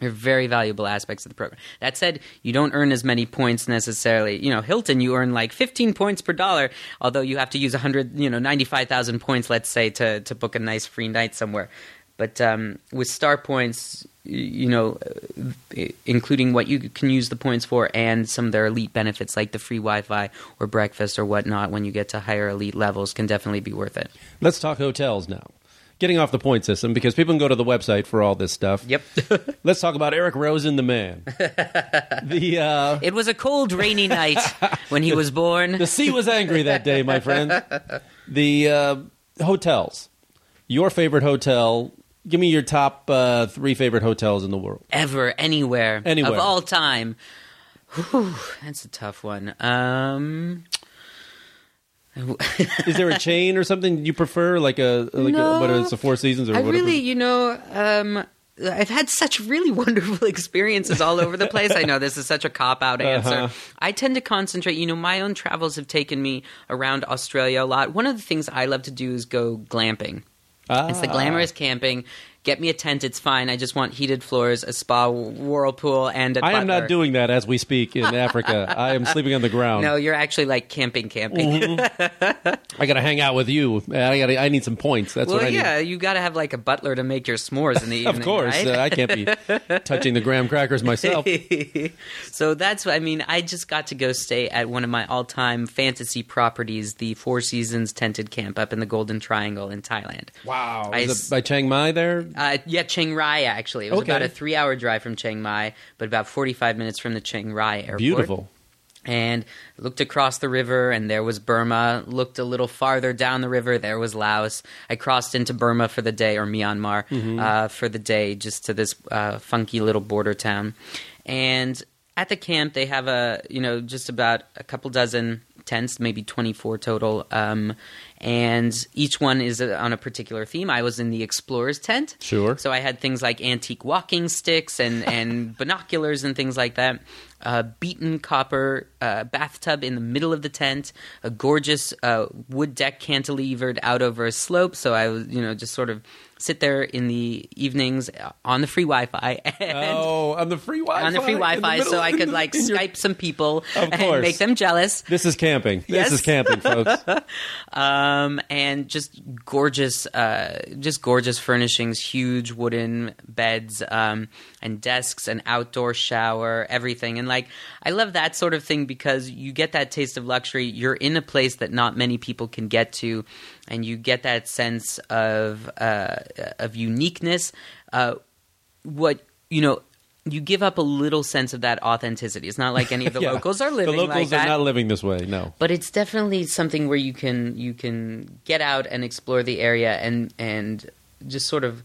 they're very valuable aspects of the program. That said, you don't earn as many points necessarily. You know, Hilton, you earn like 15 points per dollar, although you have to use 100, you know, 95,000 points, let's say, to, to book a nice free night somewhere. But um, with Starpoints, you know, uh, including what you can use the points for and some of their elite benefits like the free Wi Fi or breakfast or whatnot when you get to higher elite levels can definitely be worth it. let's talk hotels now. Getting off the point system because people can go to the website for all this stuff. Yep. Let's talk about Eric Rosen, the man. the uh, it was a cold, rainy night when he was born. the sea was angry that day, my friend. The uh, hotels. Your favorite hotel. Give me your top uh, three favorite hotels in the world. ever, anywhere, Anywhere. of all time. Whew, that's a tough one. Um, Is there a chain or something you prefer, like a like a, what No. the Four Seasons or I whatever? really, you know, um, I've had such really wonderful experiences all over the place. I know this is such a cop out answer. Uh-huh. I tend to concentrate. You know, my own travels have taken me around Australia a lot. One of the things I love to do is go glamping. It's the Ah. glamorous camping. Get me a tent; it's fine. I just want heated floors, a spa, whirlpool, and a I am not doing that as we speak in Africa. I am sleeping on the ground. No, you're actually like camping, camping. Mm-hmm. I got to hang out with you. I got. I need some points. That's well, what I yeah, you got to have like a butler to make your s'mores in the evening. Of course, right? uh, I can't be touching the graham crackers myself. so that's what I mean. I just got to go stay at one of my all-time fantasy properties, the Four Seasons tented camp up in the Golden Triangle in Thailand. Wow, I is it by Chiang Mai there? Uh, yeah, Chiang Rai actually. It was Okay. about a three-hour drive from Chiang Mai, but about forty-five minutes from the Chiang Rai airport. Beautiful. and looked across the river and there was Burma. Looked a little farther down the river, there was Laos. I crossed into Burma for the day or Myanmar uh, for the day, just to this uh, funky little border town. And at the camp, they have a you know just about a couple dozen tents, maybe twenty four total. Um, and each one is on a particular theme. I was in the explorer's tent, Sure. so I had things like antique walking sticks and, and binoculars and things like that. A beaten copper uh, bathtub in the middle of the tent. A gorgeous uh, wood deck cantilevered out over a slope. So I was, you know, just sort of sit there in the evenings on the free Wi-Fi and oh, on the free Wi-Fi. on the free Wi-Fi, middle- so I could like in your- Skype some people Of and course. make them jealous. This is camping. This Yes. is camping, folks. um, and just gorgeous, uh, just gorgeous furnishings, huge wooden beds, um, and desks, an outdoor shower, everything. And like, I love that sort of thing because you get that taste of luxury. You're in a place that not many people can get to, and you get that sense of uh, of uniqueness. Uh, what you know. You give up a little sense of that authenticity. It's not like any of the Yeah. locals are living The locals like that are not living this way. No. but it's definitely something where you can you can get out and explore the area and and just sort of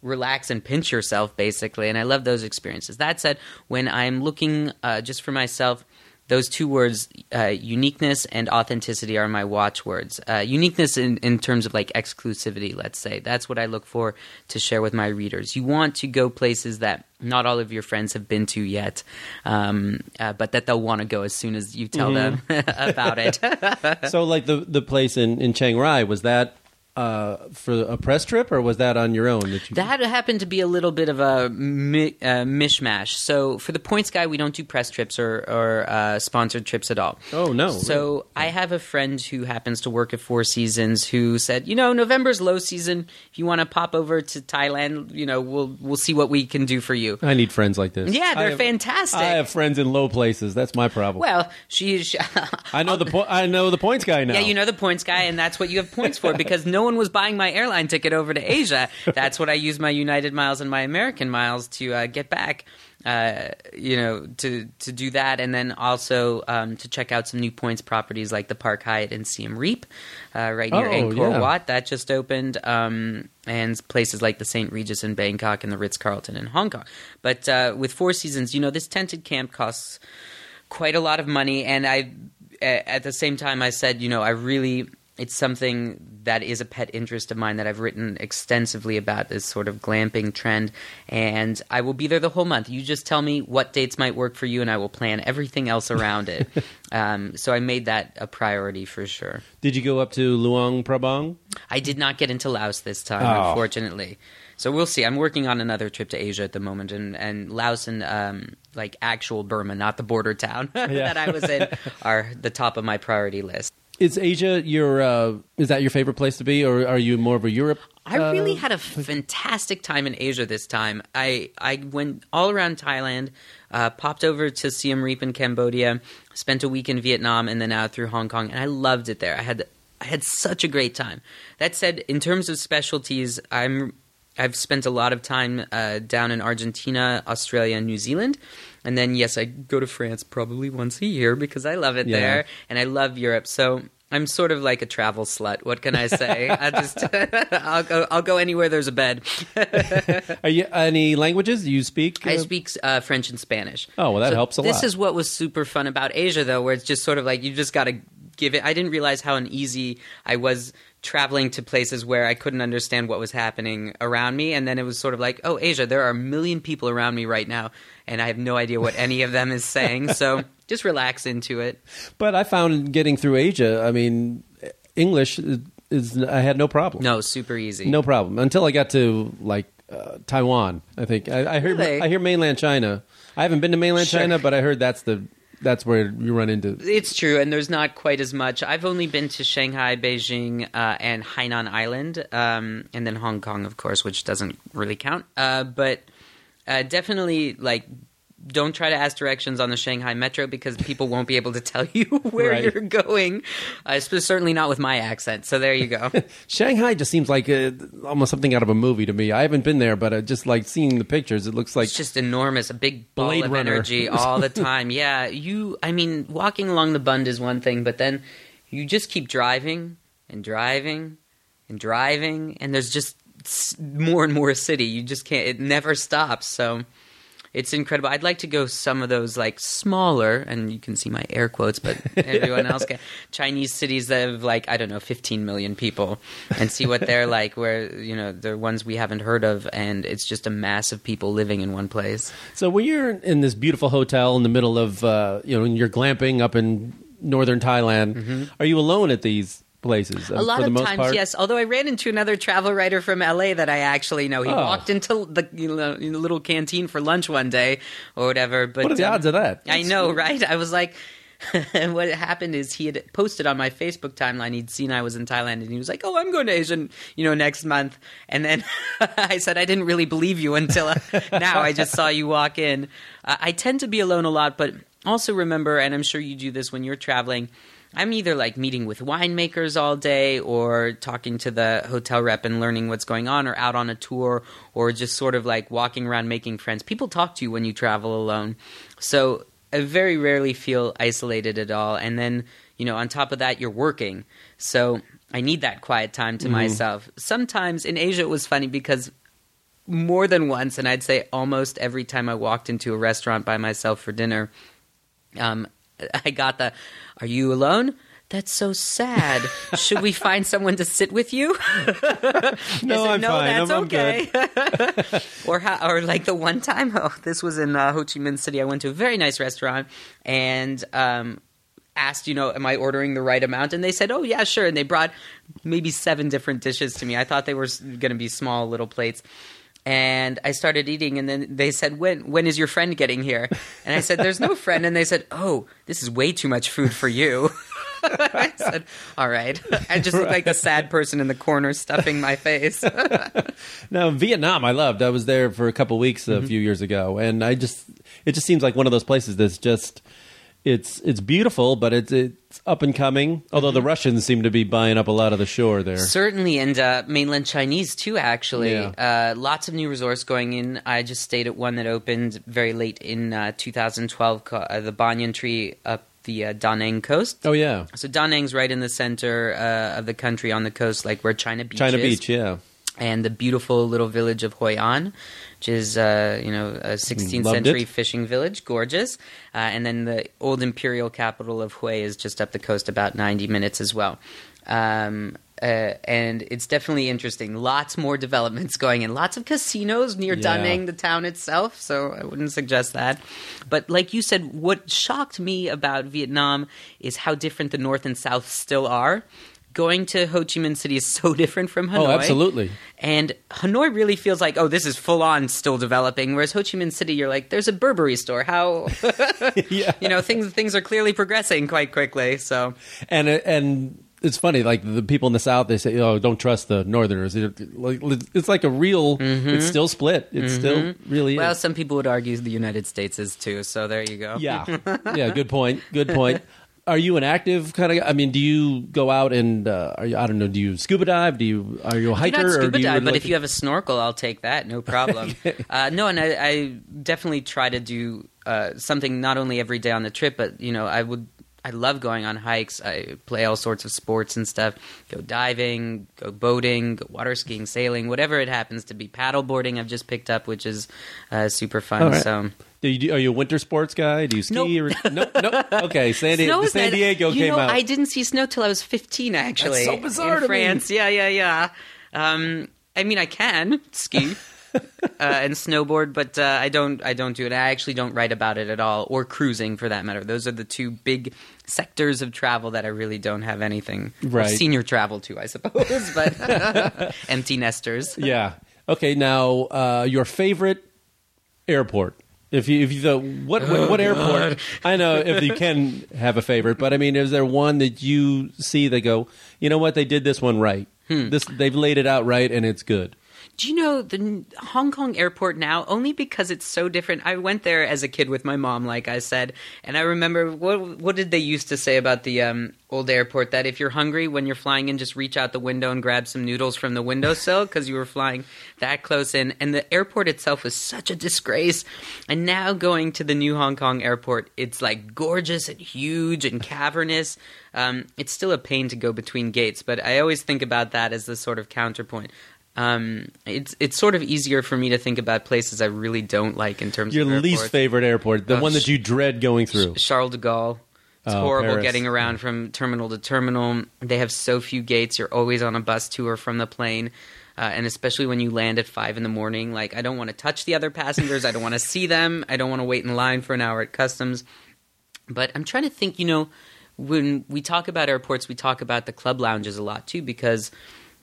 relax and pinch yourself basically and i love those experiences that said when i'm looking uh, just for myself those two words uh, uniqueness and authenticity are my watchwords. Uh, uniqueness in, in terms of like exclusivity let's say. That's what i look for to share with my readers. You want to go places that not all of your friends have been to yet um, uh, but that they'll want to go as soon as you tell them about it. So, like the the place in in Chiang Rai was that uh, for a press trip, or was that on your own? That you That happened to be a little bit of a mi- uh, mishmash. So for the Points Guy, we don't do press trips or, or uh, sponsored trips at all. Oh, no. So I have a friend who happens to work at Four Seasons who said, you know, November's low season. If you want to pop over to Thailand, you know, we'll we'll see what we can do for you. I need friends like this. Yeah, they're have- fantastic. I have friends in low places. That's my problem. Well, she, she I know the po- I know the points guy now. Yeah, you know the points guy, and that's what you have points for because no one was buying my airline ticket over to Asia. That's what I use my United miles and my American miles to uh, get back. Uh, you know, to to do that, and then also um, to check out some new points properties like the Park Hyatt and Siem Reap, uh, right near Oh, Angkor yeah. Wat. That just opened, um, and places like the St. Regis in Bangkok and the Ritz Carlton in Hong Kong. But uh, with Four Seasons, you know, this tented camp costs quite a lot of money and I at the same time i said you know i really it's something that is a pet interest of mine that i've written extensively about this sort of glamping trend. And i will be there the whole month. You just tell me what dates might work for you and i will plan everything else around it. Um, so i made that a priority for sure. Did you go up to Luang Prabang? i did not get into laos this time Oh. unfortunately. So we'll see. I'm working on another trip to asia at the moment and, and laos and um, like actual burma not the border town that i was in are the top of my priority list Is Asia your uh, is that your favorite place to be, or are you more of a Europe? I uh, really had a fantastic time in Asia this time. I I went all around Thailand, uh, popped over to Siem Reap in Cambodia, spent a week in Vietnam, and then out through Hong Kong, and I loved it there. I had I had such a great time. That said, in terms of specialties, I'm I've spent a lot of time uh, down in Argentina, Australia, and New Zealand. And then, yes, I go to France probably once a year because I love it Yeah. there and I love Europe. So I'm sort of like a travel slut. What can I say? I just I'll go I'll go anywhere there's a bed. Are you any languages you speak? I speak uh, French and Spanish. Oh, well, that So helps a this lot. This is what was super fun about Asia, though, where it's just sort of like you just got to given I didn't realize how uneasy I was traveling to places where I couldn't understand what was happening around me and then it was sort of like oh Asia there are a million people around me right now and I have no idea what any of them is saying so just relax into it But I found getting through Asia, I mean, English is, I had no problem. no super easy No problem until I got to like uh, Taiwan. I think I, I hear Really? I hear mainland China. I haven't been to mainland Sure. China, but I heard that's the that's where you run into. It's true, and there's not quite as much. I've only been to Shanghai, Beijing, uh, and Hainan Island, um, and then Hong Kong, of course, which doesn't really count. Uh, but uh, definitely, like, don't try to ask directions on the Shanghai Metro because people won't be able to tell you where Right. you're going. Uh, certainly not with my accent. So there you go. Shanghai just seems like uh almost something out of a movie to me. I haven't been there, but uh, just like seeing the pictures, it looks like it's just enormous, a big ball Blade of Runner. energy all the time. Yeah, you. I mean, walking along the Bund is one thing, but then you just keep driving and driving and driving, and there's just more and more city. You just can't. It never stops. So. It's incredible. I'd like to go some of those like smaller, and you can see my air quotes, but everyone else can. Chinese cities that have like I don't know, 15 million people, and see what they're like. Where you know they're ones we haven't heard of, and it's just a mass of people living in one place. So when you're in this beautiful hotel in the middle of, uh, you know, when you're glamping up in northern Thailand, are you alone at these places? uh. A lot for the of most times, part? yes. Although I ran into another travel writer from LA that I actually know. He Oh. walked into the you know, in the little canteen for lunch one day or whatever. But What are the um, odds of that? I know, right? I was like. And what happened is he had posted on my Facebook timeline. He'd seen I was in Thailand, and he was like, "Oh, I'm going to Asia, you know, next month." And then I said, "I didn't really believe you until now. I just saw you walk in." Uh, I tend to be alone a lot, but also remember, and I'm sure you do this when you're traveling. I'm either like meeting with winemakers all day or talking to the hotel rep and learning what's going on or out on a tour or just sort of like walking around making friends. People talk to you when you travel alone. So I very rarely feel isolated at all. And then, you know, on top of that, you're working. So I need that quiet time to myself. Sometimes in Asia, it was funny because more than once, and I'd say almost every time I walked into a restaurant by myself for dinner, um, I got the, "Are you alone?" That's so sad. Should we find someone to sit with you? No, said, I'm no, fine. That's I'm- I'm okay. or how, or like the one time, oh, this was in uh, Ho Chi Minh City. I went to a very nice restaurant and um, asked, you know, am I ordering the right amount? And they said, oh yeah, sure. And they brought maybe seven different dishes to me. I thought they were going to be small little plates. And I started eating, and then they said, "When when is your friend getting here?" And I said, "There's no friend." And they said, "Oh, this is way too much food for you." I said, "All right." I just looked like the sad person in the corner, stuffing my face. Now Vietnam, I loved. I was there for a couple weeks Mm-hmm. a few years ago, and I just it just seems like one of those places that's just it's it's beautiful, but it's it's up and coming. Although Mm-hmm. the Russians seem to be buying up a lot of the shore there. Certainly, and uh, mainland Chinese too. Actually, Yeah. uh, lots of new resorts going in. I just stayed at one that opened very late in uh, 2012, uh, the Banyan Tree up the uh, Danang coast. Oh yeah, So Da Nang's right in the center uh, of the country on the coast, like where China Beach China is. Beach. Yeah, and the beautiful little village of Hoi An, which is uh, you know a 16th Loved century it. fishing village, gorgeous. Uh, and then the old imperial capital of Hue is just up the coast, about 90 minutes as well. Um, uh, and it's definitely interesting. Lots more developments going in. Lots of casinos near Da Yeah. Nang, the town itself. So I wouldn't suggest that. But like you said, what shocked me about Vietnam is how different the North and South still are. Going to Ho Chi Minh City is so different from Hanoi. Oh, absolutely. And Hanoi really feels like, oh, this is full on still developing. Whereas Ho Chi Minh City, you're like, there's a Burberry store. How, yeah. you know, things things are clearly progressing quite quickly. So and and it's funny like the people in the south they say oh don't trust the northerners it's like a real it's still split it still really Mm-hmm. well, is some people would argue the United States is too. So there you go. yeah yeah good point good point are you an active kind of i mean do you go out and uh, are you i don't know do you scuba dive? Do you are you a hiker not or scuba dive, but like if you have a snorkel, I'll take that, no problem. uh, no, and I, I definitely try to do uh, something not only every day on the trip, but you know, I would I love going on hikes. I play all sorts of sports and stuff. Go diving, go boating, go water skiing, sailing, whatever it happens to be. Paddleboarding I've just picked up, which is uh, super fun. Right. So you, are you a winter sports guy? Do you ski? Nope. Or, no, no. Okay, San, Di- the San Diego you came know, out. I didn't see snow till I was 15, actually. so bizarre in to me. France. Yeah, yeah, yeah. Um, I mean, I can ski uh, and snowboard, but uh, I don't. I don't do it. I actually don't write about it at all, or cruising for that matter. Those are the two big sectors of travel that I really don't have anything. or Right. senior travel to, I suppose, but empty nesters. yeah. Okay. Now, uh, your favorite airport. If you if you thought what what, Oh, what airport? I know if you can have a favorite, but I mean, is there one that you see that go? You know what? They did this one right. Hmm. This they've laid it out right, and it's good. Do you know the Hong Kong airport now? Only because it's so different. I went there as a kid with my mom, like I said, and I remember what what did they used to say about the um, old airport? That if you're hungry when you're flying in, just reach out the window and grab some noodles from the windowsill because you were flying that close in. And the airport itself was such a disgrace. And now going to the new Hong Kong airport, it's like gorgeous and huge and cavernous. Um, it's still a pain to go between gates, but I always think about that as the sort of counterpoint. Um, it's it's sort of easier for me to think about places I really don't like in terms Your of your least favorite airport, the Oh, one that you dread going through. Charles de Gaulle. It's Oh, horrible Paris. getting around from terminal to terminal. They have so few gates. You're always on a bus tour from the plane. Uh, and especially when you land at five in the morning, like I don't want to touch the other passengers. I don't want to see them. I don't want to wait in line for an hour at customs. But I'm trying to think. You know, when we talk about airports, we talk about the club lounges a lot too, because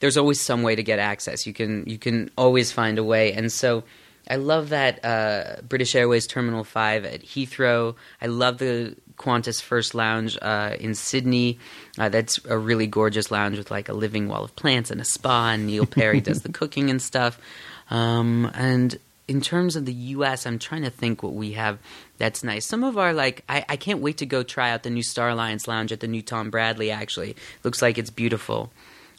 there's always some way to get access. You can you can always find a way. And so I love that uh, British Airways Terminal Five at Heathrow. I love the Qantas First Lounge uh, in Sydney. Uh, that's a really gorgeous lounge with like a living wall of plants and a spa. And Neil Perry does the cooking and stuff. Um, and in terms of the U.S., I'm trying to think what we have that's nice. Some of our like, I, I can't wait to go try out the new Star Alliance Lounge at the new Tom Bradley. Actually, looks like it's beautiful.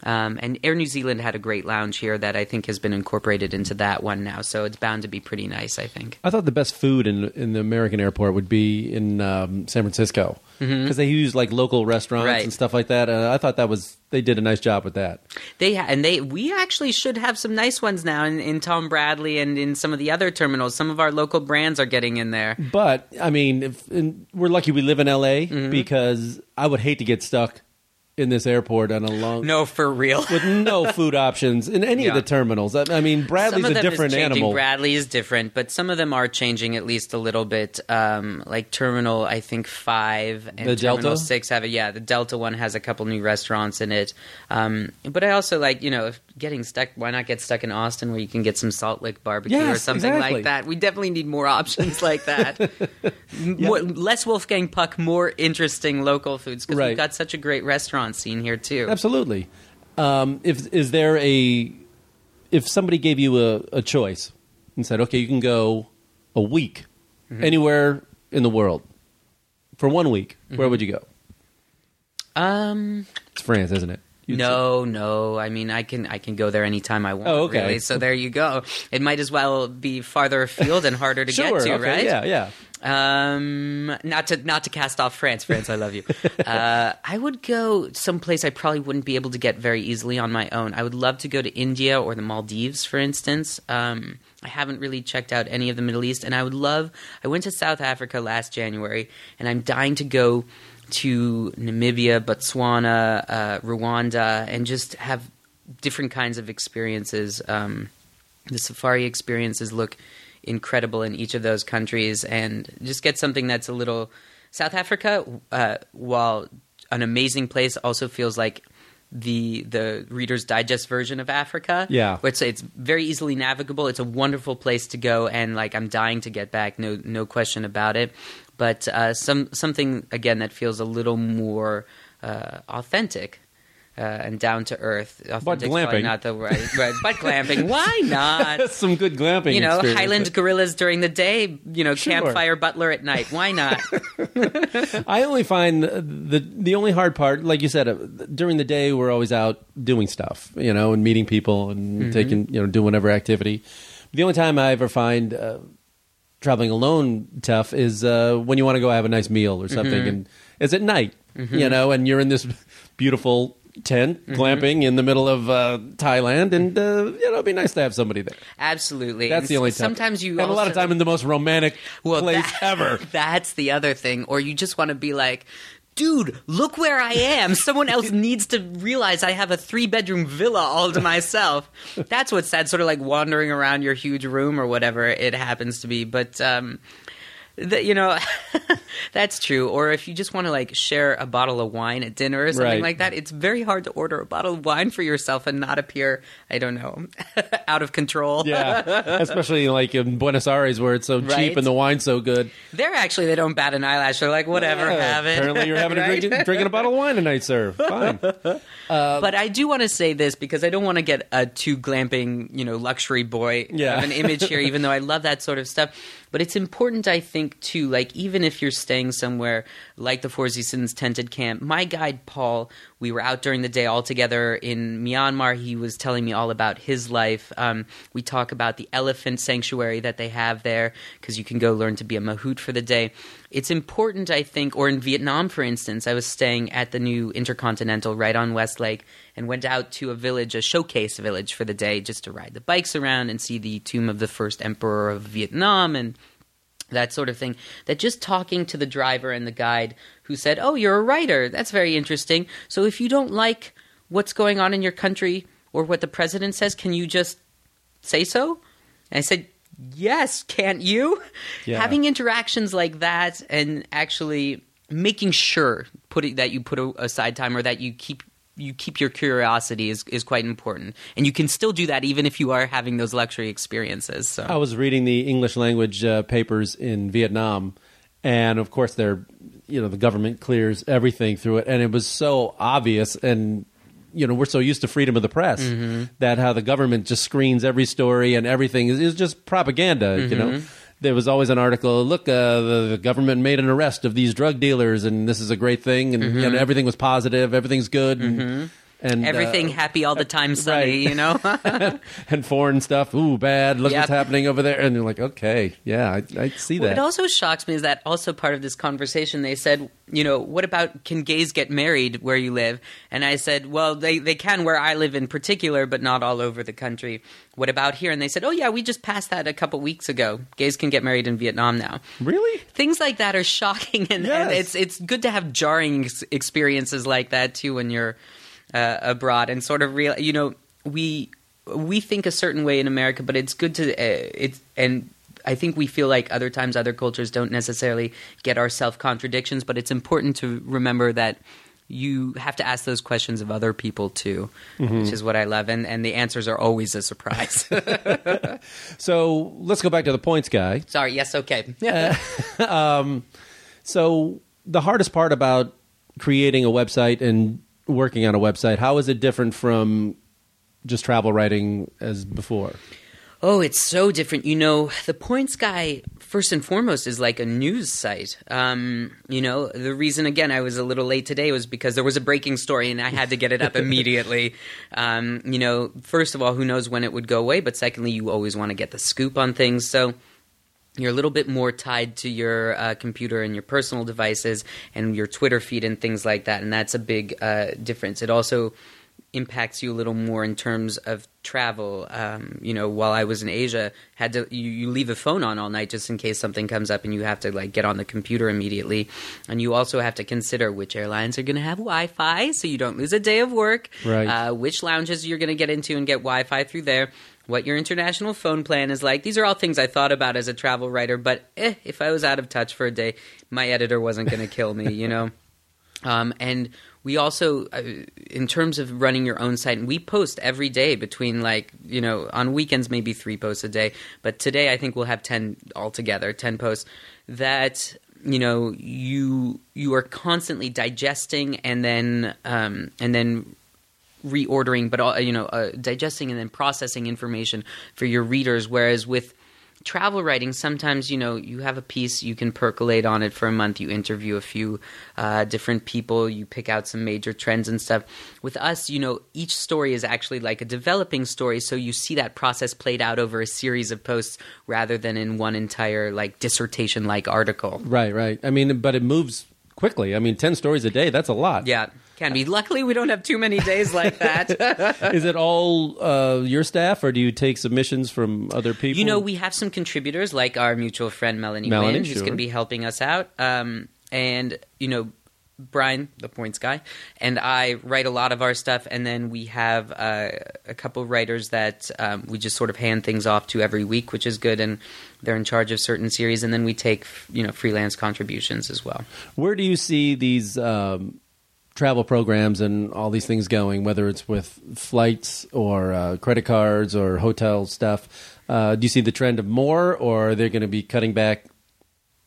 Um, and Air New Zealand had a great lounge here that I think has been incorporated into that one now, so it's bound to be pretty nice. I think. I thought the best food in in the American airport would be in um, San Francisco because they use like local restaurants Mm-hmm. Right. and stuff like that. And I thought that was they did a nice job with that. They ha- and they we actually should have some nice ones now in, in Tom Bradley and in some of the other terminals. Some of our local brands are getting in there. But I mean, if, and we're lucky we live in L.A. Mm-hmm. because I would hate to get stuck in this airport on a long No, for real. with no food options in any of the terminals. I, I mean, Bradley's a different animal. Bradley is different, but some of them are changing at least a little bit. Um, like Terminal, I think five and The Terminal Delta? six have it. Yeah, the Delta one has a couple new restaurants in it. Um, but I also like you know if getting stuck. Why not get stuck in Austin where you can get some Salt Lick barbecue or something exactly. like that? We definitely need more options like that. more, less Wolfgang Puck, more interesting local foods because Right. we've got such a great restaurant scene here too. Absolutely. Um, if is there a if somebody gave you a, a choice and said, okay, you can go a week Mm-hmm. anywhere in the world for one week, Mm-hmm. where would you go? Um. It's France, isn't it? You'd no, no. I mean, I can I can go there anytime I want. Oh, okay. Really. So there you go. It might as well be farther afield and harder to sure. get to, okay, right? Yeah, yeah. Um, not to not to cast off France. France, I love you. uh, I would go someplace I probably wouldn't be able to get very easily on my own. I would love to go to India or the Maldives, for instance. Um, I haven't really checked out any of the Middle East, and I would love. I went to South Africa last January, and I'm dying to go to Namibia, Botswana, uh, Rwanda, and just have different kinds of experiences. Um, the safari experiences look incredible in each of those countries, and just get something that's a little. South Africa, uh, while an amazing place, also feels like the the Reader's Digest version of Africa. Yeah. it's it's very easily navigable. It's a wonderful place to go, and like I'm dying to get back. No no question about it. But uh, some something again that feels a little more uh, authentic. Uh, and down to earth. Probably glamping. not the right, right. But glamping, why not? That's some good glamping. you know. Highland gorillas during the day, you know, Sure. campfire butler at night. Why not? I only find the the only hard part, like you said, uh, during the day we're always out doing stuff, you know, and meeting people and Mm-hmm. taking, you know, doing whatever activity. The only time I ever find uh, traveling alone tough is uh, when you want to go have a nice meal or something, Mm-hmm. and it's at night, you know, and you're in this beautiful tent Mm-hmm. glamping in the middle of uh, Thailand, and uh, you know, it'd be nice to have somebody there. Absolutely. That's And the only time. Sometimes you and a lot of time in the most romantic Well, place that- ever. That's the other thing. Or you just want to be like, dude, look where I am. Someone else needs to realize I have a three bedroom villa all to myself. That's what's sad, sort of like wandering around your huge room or whatever it happens to be. But, um, that you know that's true or if you just want to like share a bottle of wine at dinner or something Right. like that it's very hard to order a bottle of wine for yourself and not appear i don't know out of control Yeah, especially like in Buenos Aires where it's so Right. cheap and the wine's so good. They're actually they don't bat an eyelash. They're like, whatever, Yeah, have it. Apparently, you're having a drink, drinking a bottle of wine tonight, sir. Fine. Uh, but I do want to say this because I don't want to get a too glamping, you know, luxury boy Yeah. of an image here, even though I love that sort of stuff. But it's important, I think, too, like even if you're staying somewhere like the Four Seasons tented camp, my guide Paul, we were out during the day all together in Myanmar. He was telling me all about his life. Um, we talk about the elephant sanctuary that they have there because you can go learn to be a mahout for the day. It's important, I think, or in Vietnam, for instance, I was staying at the new Intercontinental right on West Lake and went out to a village, a showcase village for the day, just to ride the bikes around and see the tomb of the first emperor of Vietnam and that sort of thing. That just talking to the driver and the guide who said, Oh, you're a writer. That's very interesting. So if you don't like what's going on in your country or what the president says, can you just say so? And I said, Yes, can't you? Yeah. Having interactions like that and actually making sure putting that you put a- aside time or that you keep you keep your curiosity is, is quite important. And you can still do that even if you are having those luxury experiences. So I was reading the English language uh, papers in Vietnam, and of course, they're you know the government clears everything through it, and it was so obvious and. You know, we're so used to freedom of the press that how the government just screens every story and everything is, is just propaganda. You know, there was always an article. Look, uh, the, the government made an arrest of these drug dealers, and this is a great thing. And you know, everything was positive, everything's good, and, and everything uh, happy all the time sunny, right. you know? and foreign stuff. Ooh, bad. Look Yep. what's happening over there. And you're like, okay, yeah, I, I see that. What also shocks me is that also part of this conversation they said, you know, what about can gays get married where you live? And I said, well, they, they can where I live in particular, but not all over the country. What about here? And they said, oh yeah, we just passed that a couple weeks ago. Gays can get married in Vietnam now. really? Things like that are shocking, and, and it's it's good to have jarring ex- experiences like that too when you're uh, abroad and sort of real. You know, we we think a certain way in America, but it's good to uh, it's and. I think we feel like other times other cultures don't necessarily get our self contradictions, but it's important to remember that you have to ask those questions of other people too, which is what I love, and and the answers are always a surprise. So let's go back to the points guy. Sorry, yes, okay. Uh, um, so the hardest part about creating a website and working on a website, how is it different from just travel writing as before? Oh, it's so different. You know, the Points Guy, first and foremost, is like a news site. Um, you know, the reason, again, I was a little late today was because there was a breaking story and I had to get it up immediately. Um, you know, first of all, who knows when it would go away? But secondly, you always want to get the scoop on things. So you're a little bit more tied to your uh, computer and your personal devices and your Twitter feed and things like that. And that's a big uh, difference. It also impacts you a little more in terms of travel. Um, you know, while I was in Asia, had to you, you leave a phone on all night just in case something comes up, and you have to like get on the computer immediately. And you also have to consider which airlines are going to have Wi-Fi, so you don't lose a day of work. Right. Uh, which lounges you're going to get into and get Wi-Fi through there. What your international phone plan is like. These are all things I thought about as a travel writer, but eh, if I was out of touch for a day, my editor wasn't going to kill me, you know? Um, and we also, uh, in terms of running your own site, and we post every day between like, you know, on weekends, maybe three posts a day. But today, I think we'll have 10 altogether, 10 posts that, you know, you, you are constantly digesting and then, um, and then reordering, but all, you know, uh, digesting and then processing information for your readers. Whereas with travel writing, sometimes you know you have a piece, you can percolate on it for a month. You interview a few uh, different people, you pick out some major trends and stuff. With us, you know, each story is actually like a developing story, so you see that process played out over a series of posts rather than in one entire like dissertation like article. Right, right. I mean, but it moves quickly. I mean, ten stories a day. That's a lot. Yeah, can be. Luckily, we don't have too many days like that. Is it all uh, your staff, or do you take submissions from other people? You know, we have some contributors like our mutual friend Melanie, Melanie, Wynn, who's going to be helping us out. Um, and, you know, Brian, the points guy, and I write a lot of our stuff, and then we have uh, a couple of writers that um, we just sort of hand things off to every week, which is good, and they're in charge of certain series, and then we take you know freelance contributions as well. Where do you see these um, travel programs and all these things going? Whether it's with flights or uh, credit cards or hotel stuff, uh, do you see the trend of more, or are they going to be cutting back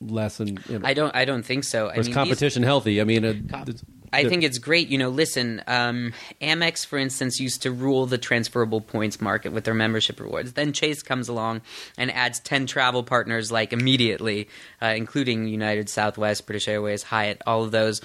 less? And you know, I don't, I don't think so. I is mean, these- competition healthy? I mean, uh, Com- I think it's great. You know, listen, um, Amex, for instance, used to rule the transferable points market with their membership rewards. Then Chase comes along and adds 10 travel partners, like immediately, uh, including United, Southwest, British Airways, Hyatt, all of those.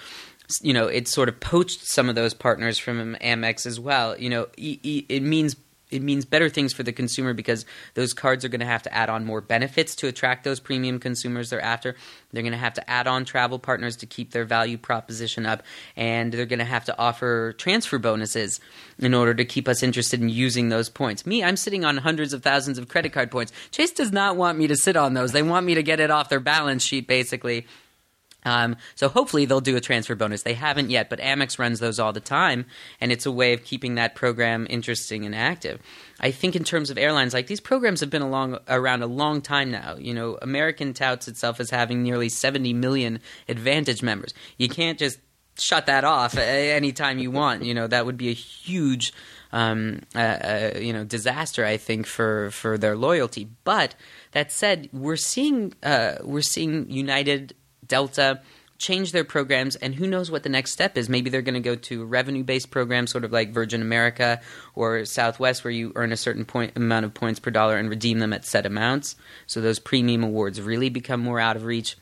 You know, it sort of poached some of those partners from Amex as well. You know, it means it means better things for the consumer because those cards are going to have to add on more benefits to attract those premium consumers they're after. They're going to have to add on travel partners to keep their value proposition up, and they're going to have to offer transfer bonuses in order to keep us interested in using those points. Me, I'm sitting on hundreds of thousands of credit card points. Chase does not want me to sit on those. They want me to get it off their balance sheet, basically. Um, so hopefully they'll do a transfer bonus. They haven't yet, but Amex runs those all the time, and it's a way of keeping that program interesting and active. I think in terms of airlines, like these programs have been along around a long time now. You know, American touts itself as having nearly 70 million Advantage members. You can't just shut that off anytime you want. You know, that would be a huge um, uh, uh, you know disaster. I think for for their loyalty. But that said, we're seeing uh, we're seeing United, Delta change their programs, and who knows what the next step is? Maybe they're going to go to revenue based programs, sort of like Virgin America or Southwest, where you earn a certain point amount of points per dollar and redeem them at set amounts. So those premium awards really become more out of reach.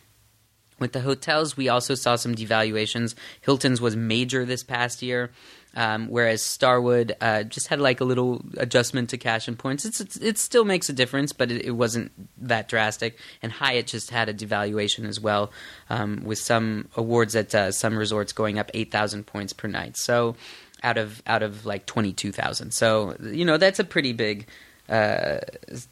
With the hotels, we also saw some devaluations. Hilton's was major this past year, um, whereas Starwood uh, just had like a little adjustment to cash and points. It's, it's, it still makes a difference, but it, it wasn't that drastic. And Hyatt just had a devaluation as well, um, with some awards at uh, some resorts going up eight thousand points per night. So out of out of like twenty two thousand. So you know that's a pretty big uh,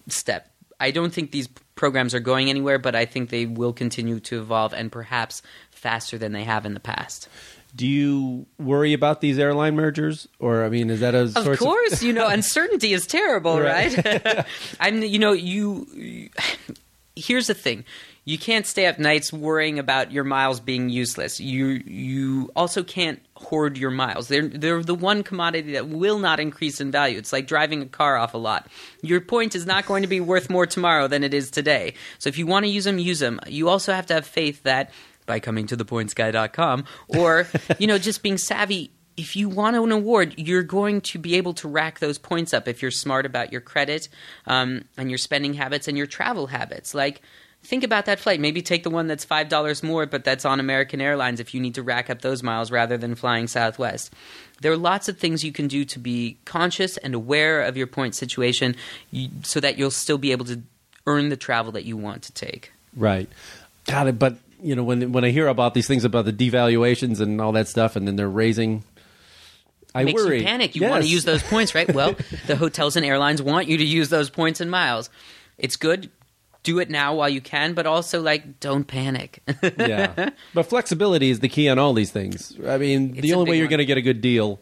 step. I don't think these programs are going anywhere, but I think they will continue to evolve and perhaps faster than they have in the past. Do you worry about these airline mergers, or I mean, is that a Of course, you know, uncertainty is terrible, Right. right? I'm, you know, you, you. Here's the thing: you can't stay up nights worrying about your miles being useless. You, you also can't hoard your miles. They're they're the one commodity that will not increase in value. It's like driving a car off a lot. Your point is not going to be worth more tomorrow than it is today. So if you want to use them, use them. You also have to have faith that by coming to thepointsguy.com or you know just being savvy if you want an award, you're going to be able to rack those points up if you're smart about your credit um, and your spending habits and your travel habits. Like, think about that flight. Maybe take the one that's five dollars more, but that's on American Airlines if you need to rack up those miles rather than flying Southwest. There are lots of things you can do to be conscious and aware of your point situation, so that you'll still be able to earn the travel that you want to take. Right. Got it. But you know, when when I hear about these things about the devaluations and all that stuff, and then they're raising, I makes worry. you panic. You want to use those points, right? Well, the hotels and airlines want you to use those points and miles. It's good. Do it now while you can, but also like don't panic. yeah. But flexibility is the key on all these things. I mean, It's the only way you're going to get a good deal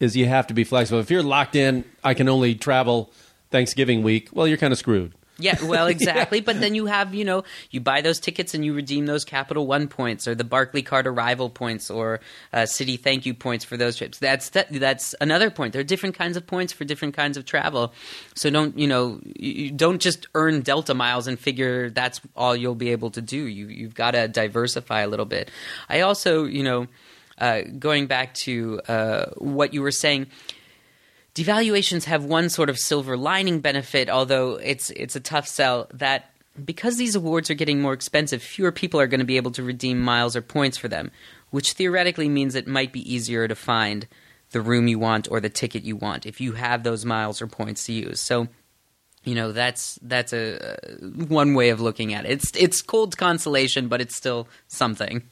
is you have to be flexible. If you're locked in, I can only travel Thanksgiving week. Well, you're kind of screwed. Yeah, well, exactly. But then you have, you know, you buy those tickets and you redeem those Capital One points or the Barclaycard arrival points or uh, Citi thank you points for those trips. That's that, that's another point. There are different kinds of points for different kinds of travel. So don't, you know, you you don't just earn Delta miles and figure that's all you'll be able to do. You you've got to diversify a little bit. I also, you know, uh, going back to uh, what you were saying devaluations have one sort of silver lining benefit, although it's it's a tough sell that because these awards are getting more expensive, fewer people are going to be able to redeem miles or points for them, which theoretically means it might be easier to find the room you want or the ticket you want if you have those miles or points to use. So, you know, that's that's a uh, one way of looking at it. It's it's cold consolation, but it's still something.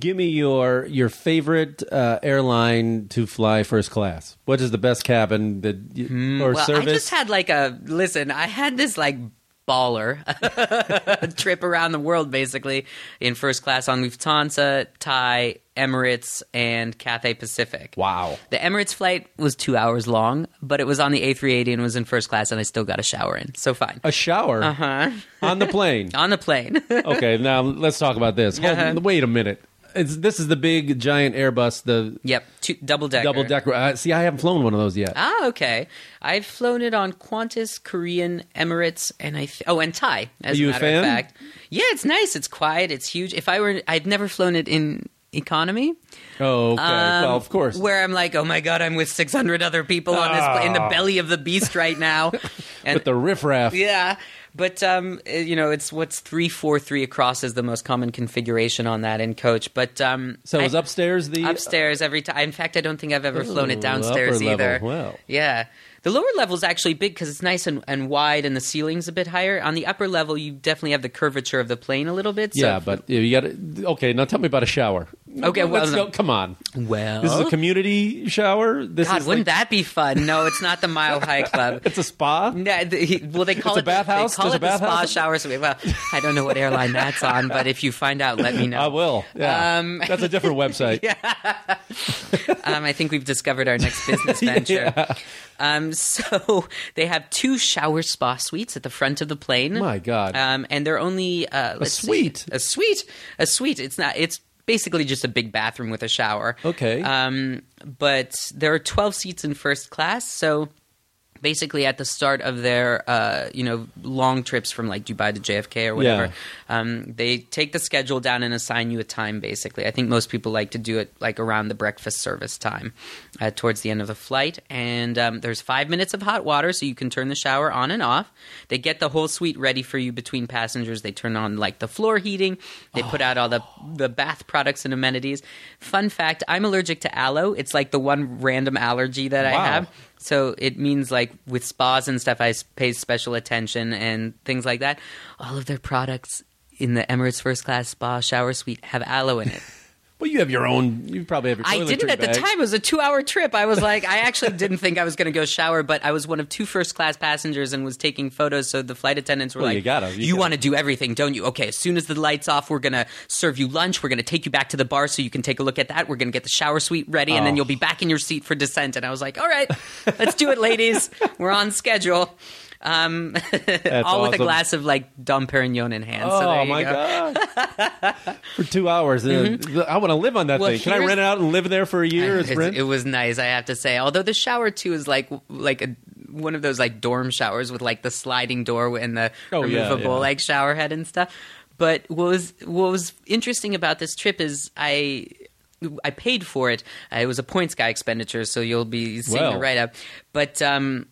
Give me your your favorite uh, airline to fly first class. What is the best cabin that you, or Hmm, well, service? I just had like a listen. I had this like baller trip around the world, basically in first class on Lufthansa, Thai, Emirates, and Cathay Pacific. wow. The Emirates flight was two hours long, but it was on the A380 and was in first class, and I still got a shower in. So fine. A shower Uh-huh. on the plane. On the plane. okay, now let's talk about this. Hold, Uh-huh. Wait a minute. It's, this is the big giant Airbus, the yep, two, double decker. double decker. Uh, see, I haven't flown one of those yet. Ah, okay. I've flown it on Qantas, Korean, Emirates, and I th- oh, and Thai. As Are you a matter fan? Of fact, yeah, it's nice. It's quiet. It's huge. If I were, I've never flown it in economy. oh, okay. Um, well, of course. Where I'm like, oh my god, I'm with 600 other people on this in the Ah. belly of the beast right now. And With the riffraff. yeah, but um, uh, you know, it's what's three four three across is the most common configuration on that in coach. But um, So I- is upstairs the upstairs every time. In fact, I don't think I've ever flown it downstairs either. Wow. Yeah. The lower level is actually big because it's nice and, and wide, and the ceiling's a bit higher. On the upper level, you definitely have the curvature of the plane a little bit. So Yeah, but you got. Okay, now tell me about a shower. Okay, well, Let's no. go. Come on. well, This is a community shower. This God, is wouldn't like, that be fun? No, it's not the Mile High Club. It's a spa. No, the, well, they call It's a it bathhouse? They call There's it a the spa bathhouse? shower. So, well, I don't know what airline that's on, but if you find out, let me know. I will. Yeah, Um, that's a different website. Um, I think we've discovered our next business venture. um, so they have two shower spa suites at the front of the plane. My God. Um, and they're only uh, let's see, suite? a suite, a suite. It's not. It's basically just a big bathroom with a shower. Okay. Um, but there are twelve seats in first class, so. Basically, at the start of their, uh, you know, long trips from like Dubai to JFK or whatever, um, they take the schedule down and assign you a time. Basically, I think most people like to do it like around the breakfast service time, uh, towards the end of the flight. And um, there's five minutes of hot water, so you can turn the shower on and off. They get the whole suite ready for you between passengers. They turn on like the floor heating. They put out all the the bath products and amenities. Fun fact: I'm allergic to aloe. It's like the one random allergy that I have. So it means like with spas and stuff, I pay special attention and things like that. All of their products in the Emirates First Class Spa Shower Suite have aloe in it. Well, you have your own. You probably have your. Own. I didn't at the time. It was a two-hour trip. I was like, I actually didn't think I was going to go shower, but I was one of two first-class passengers and was taking photos. So the flight attendants were Well, like, you gotta, you gotta. want to do everything, don't you? Okay, as soon as the lights off, we're going to serve you lunch. We're going to take you back to the bar so you can take a look at that. We're going to get the shower suite ready, and then Oh. you'll be back in your seat for descent. And I was like, all right, let's do it, ladies. We're on schedule. Um, all with a glass of like Dom Perignon in hand. Oh so there you my go. god! for two hours, uh, I want to live on that Mm-hmm. Well, thing. Can I rent it out and live there for a year? as It's- rent? it was nice, I have to say. Although the shower too is like like a one of those like dorm showers with like the sliding door and the Oh, yeah, removable yeah. like shower head and stuff. But what was what was interesting about this trip is I I paid for it. Uh, It was a points guy expenditure, so you'll be seeing Well. it right up. But um,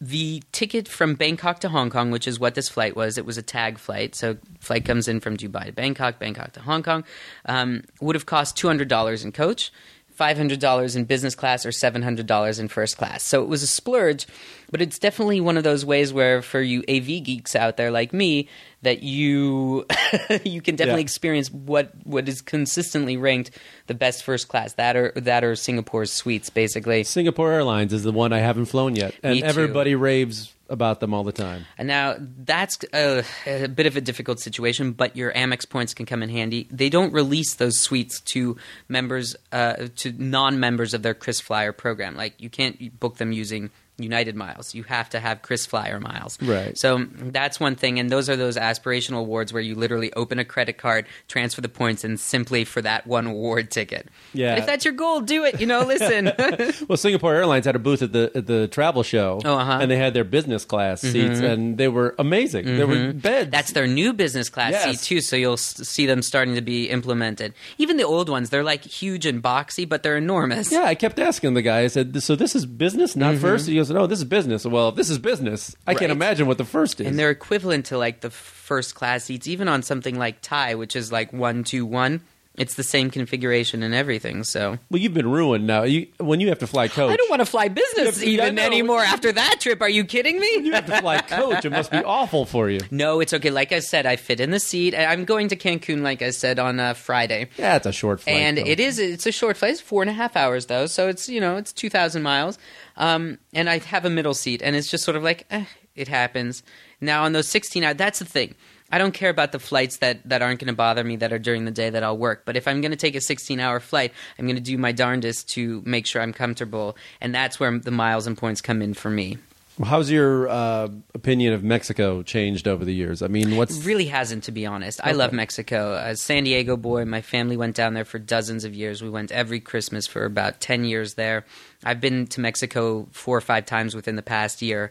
the ticket from Bangkok to Hong Kong, which is what this flight was, it was a tag flight. So flight comes in from Dubai to Bangkok, Bangkok to Hong Kong, um, would have cost two hundred dollars in coach, five hundred dollars in business class, or seven hundred dollars in first class. So it was a splurge, but it's definitely one of those ways where for you AV geeks out there like me, that you you can definitely Yeah. experience what what is consistently ranked the best first class. That or that or Singapore's suites, basically. Singapore Airlines is the one I haven't flown yet, and everybody raves about them all the time. And now that's a, a bit of a difficult situation, but your Amex points can come in handy. They don't release those suites to members, uh, to non-members of their KrisFlyer program. Like you can't book them using United miles. You have to have KrisFlyer miles. Right. So that's one thing, and those are those aspirational awards where you literally open a credit card, transfer the points, and simply for that one award ticket. Yeah. But if that's your goal, do it. You know, listen. Well, Singapore Airlines had a booth at the at the travel show, Oh, uh-huh. and they had their business class seats, and they were amazing. There were beds. That's their new business class Yes. seat too, so you'll see them starting to be implemented. Even the old ones, they're like huge and boxy, but they're enormous. yeah. I kept asking the guy. I said, "So this is business, not Mm-hmm. first? He goes, said, "Oh, this is business." Well, if this is business, I can't Right. imagine what the first is. and they're equivalent to like the first class seats, even on something like Thai, which is like one two one. It's the same configuration and everything. So well, you've been ruined now. You when you have to fly coach. I don't want to fly business I even anymore after that trip. Are you kidding me? you have to fly coach. It must be awful for you. No, it's okay. Like I said, I fit in the seat. I'm going to Cancun, like I said, on uh, Friday. Yeah, it's a short flight. and though. it is it's a short flight it's four and a half hours though so it's you know it's 2000 miles um, and i have a middle seat and it's just sort of like eh, it happens now on those 16 hours that's the thing i don't care about the flights that, that aren't going to bother me that are during the day that i'll work but if i'm going to take a 16 hour flight i'm going to do my darndest to make sure i'm comfortable and that's where the miles and points come in for me. How's your uh, opinion of Mexico changed over the years? I mean, what's really hasn't to be honest. I love mexico. As san diego boy my family went down there for dozens of years. We went every christmas for about 10 years there. I've been to mexico four or five times within the past year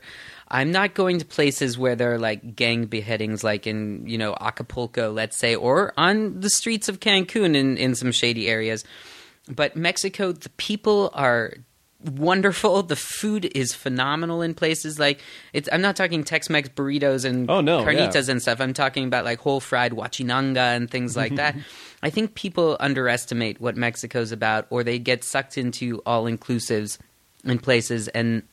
i'm not going to places where there are like gang beheadings like in you know acapulco let's say or on the streets of cancun in, in some shady areas. But mexico the people are wonderful. The food is phenomenal in places like it's i'm not talking tex-mex burritos and Oh, no, yeah. carnitas and stuff. I'm talking about like whole fried huachinango and things like that. I think people underestimate what mexico's about or they get sucked into all inclusives in places and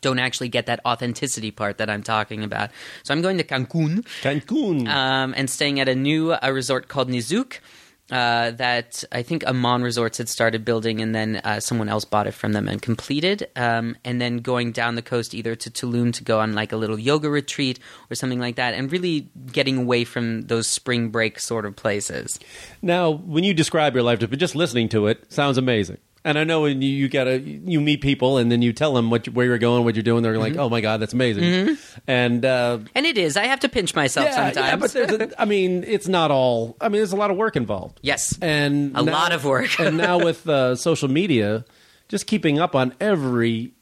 don't actually get that authenticity part that i'm talking about so i'm going to cancun Cancun? um, and staying at a new uh, resort called Nizuc. Uh, that I think Aman Resorts had started building, and then uh, someone else bought it from them and completed. Um, and then going down the coast, either to Tulum to go on like a little yoga retreat or something like that, and really getting away from those spring break sort of places. Now, when you describe your life, but just listening to it sounds amazing. And I know when you, you gotta you meet people and then you tell them what you, where you're going, what you're doing, they're like, "Oh my god, that's amazing!" And uh, And it is. I have to pinch myself yeah, yeah, sometimes. but there's a, I mean, it's not all. I mean, there's a lot of work involved. yes. and A lot of work. and now with uh, social media, just keeping up on every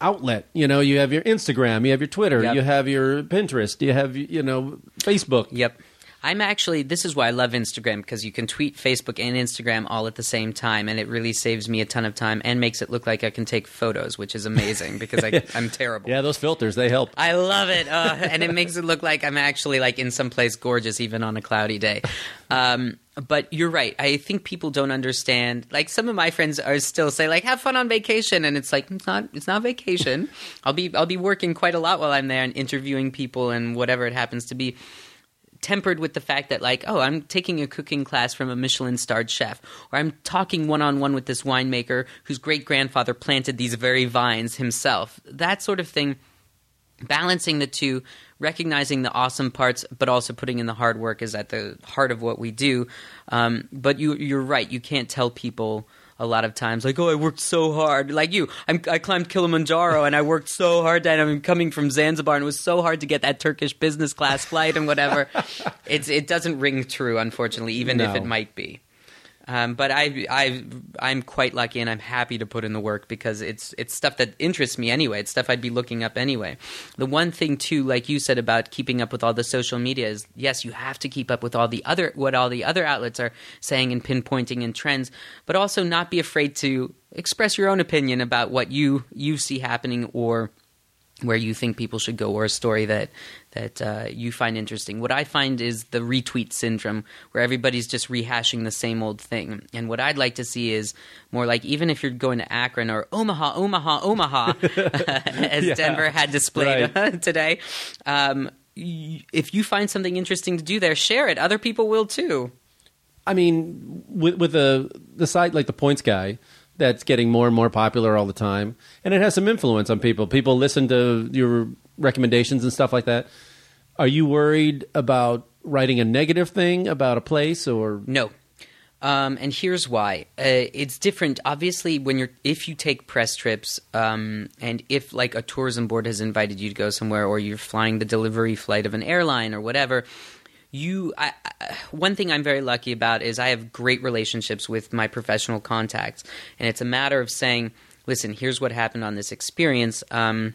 outlet. You know, you have your Instagram, you have your Twitter, Yep. you have your Pinterest, you have you know Facebook. Yep. I'm actually, this is why I love Instagram because you can tweet Facebook and Instagram all at the same time, and it really saves me a ton of time and makes it look like I can take photos, which is amazing because I, I'm terrible. Yeah, those filters they help. I love it, uh, and it makes it look like I'm actually like in some place gorgeous, even on a cloudy day. Um, but you're right. I think people don't understand. Like some of my friends are still say like, "Have fun on vacation," and it's like it's not. It's not vacation. I'll be I'll be working quite a lot while I'm there and interviewing people and whatever it happens to be tempered with the fact that like oh i'm taking a cooking class from a michelin starred chef or i'm talking one-on-one with this winemaker whose great grandfather planted these very vines himself. That sort of thing balancing the two recognizing the awesome parts but also putting in the hard work is at the heart of what we do. Um, but you, you're right. You can't tell people a lot of times. Like oh i worked so hard. Like you I'm, i climbed kilimanjaro and i worked so hard and i'm coming from zanzibar and it was so hard to get that turkish business class flight and whatever. It's, it doesn't ring true unfortunately even if it might be um, but I, I, I'm quite lucky, and I'm happy to put in the work because it's it's stuff that interests me anyway. It's stuff I'd be looking up anyway. The one thing too, like you said about keeping up with all the social media, is yes, you have to keep up with all the other what all the other outlets are saying and pinpointing and trends, but also not be afraid to express your own opinion about what you you see happening or where you think people should go or a story that that uh, you find interesting. What I find is the retweet syndrome, where everybody's just rehashing the same old thing. And what I'd like to see is more like even if you're going to Akron or Omaha, Omaha, Omaha, as Yeah, Denver had displayed today. Um, if you find something interesting to do there, share it. Other people will too. I mean, with with the the site like the Points Guy, that's getting more and more popular all the time, and it has some influence on people. People listen to your recommendations and stuff like that. Are you worried about writing a negative thing about a place or No. Um, and here's why. Uh, it's different. Obviously, when you're if you take press trips, um, and if like a tourism board has invited you to go somewhere, or you're flying the delivery flight of an airline or whatever, you. I, I, one thing I'm very lucky about is I have great relationships with my professional contacts, and it's a matter of saying, "Listen, here's what happened on this experience." Um,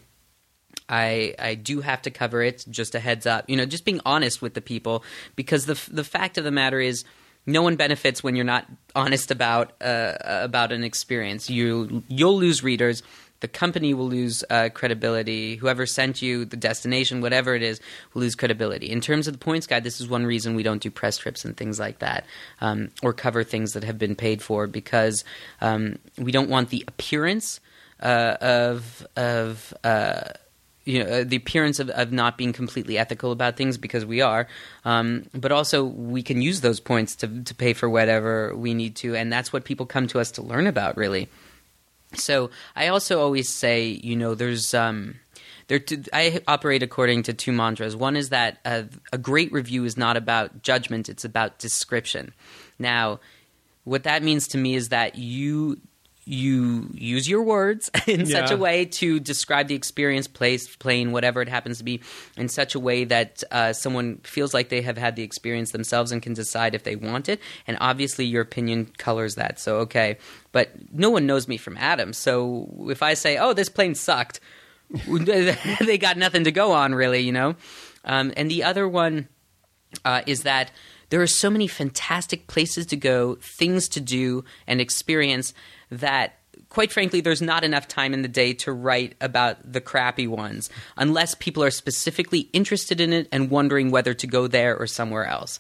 I I do have to cover it. Just a heads up, you know, just being honest with the people because the the fact of the matter is, no one benefits when you're not honest about uh, about an experience. You you'll lose readers. The company will lose uh, credibility. Whoever sent you the destination, whatever it is, will lose credibility. In terms of the Points Guy, this is one reason we don't do press trips and things like that, um, or cover things that have been paid for because um, we don't want the appearance uh, of of uh, you know, the appearance of, of not being completely ethical about things because we are, um, but also we can use those points to to pay for whatever we need to, and that's what people come to us to learn about, really. So I also always say, you know, there's um, there. T- I operate according to two mantras. One is that uh, a great review is not about judgment; it's about description. Now, what that means to me is that you you use your words in such a way to describe the experience, place, plane, whatever it happens to be, in such a way that uh, someone feels like they have had the experience themselves and can decide if they want it. And obviously, your opinion colors that. So, okay. But no one knows me from Adam. So if I say, oh, this plane sucked, they got nothing to go on, really, you know? Um, and the other one uh, is that there are so many fantastic places to go, things to do, and experience that. Quite frankly, there's not enough time in the day to write about the crappy ones unless people are specifically interested in it and wondering whether to go there or somewhere else.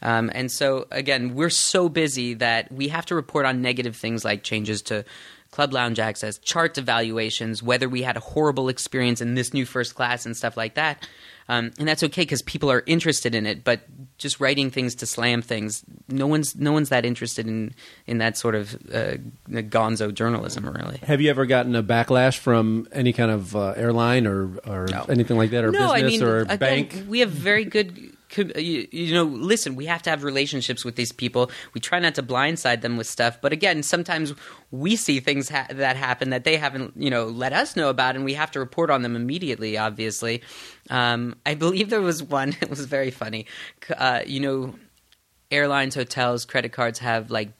Um, and so, again, we're so busy that we have to report on negative things like changes to club lounge access, chart evaluations, whether we had a horrible experience in this new first class and stuff like that. Um, and that's okay because people are interested in it. But just writing things to slam things, no one's no one's that interested in in that sort of uh, gonzo journalism, really. Have you ever gotten a backlash from any kind of uh, airline or, or No. anything like that, or no, business I mean, or again, bank? We have very good. Co- You, you know, listen. We have to have relationships with these people. We try not to blindside them with stuff, but again, sometimes we see things ha- that happen that they haven't, you know, let us know about, and we have to report on them immediately. Obviously, um, I believe there was one. It was very funny. Uh, you know, airlines, hotels, credit cards have like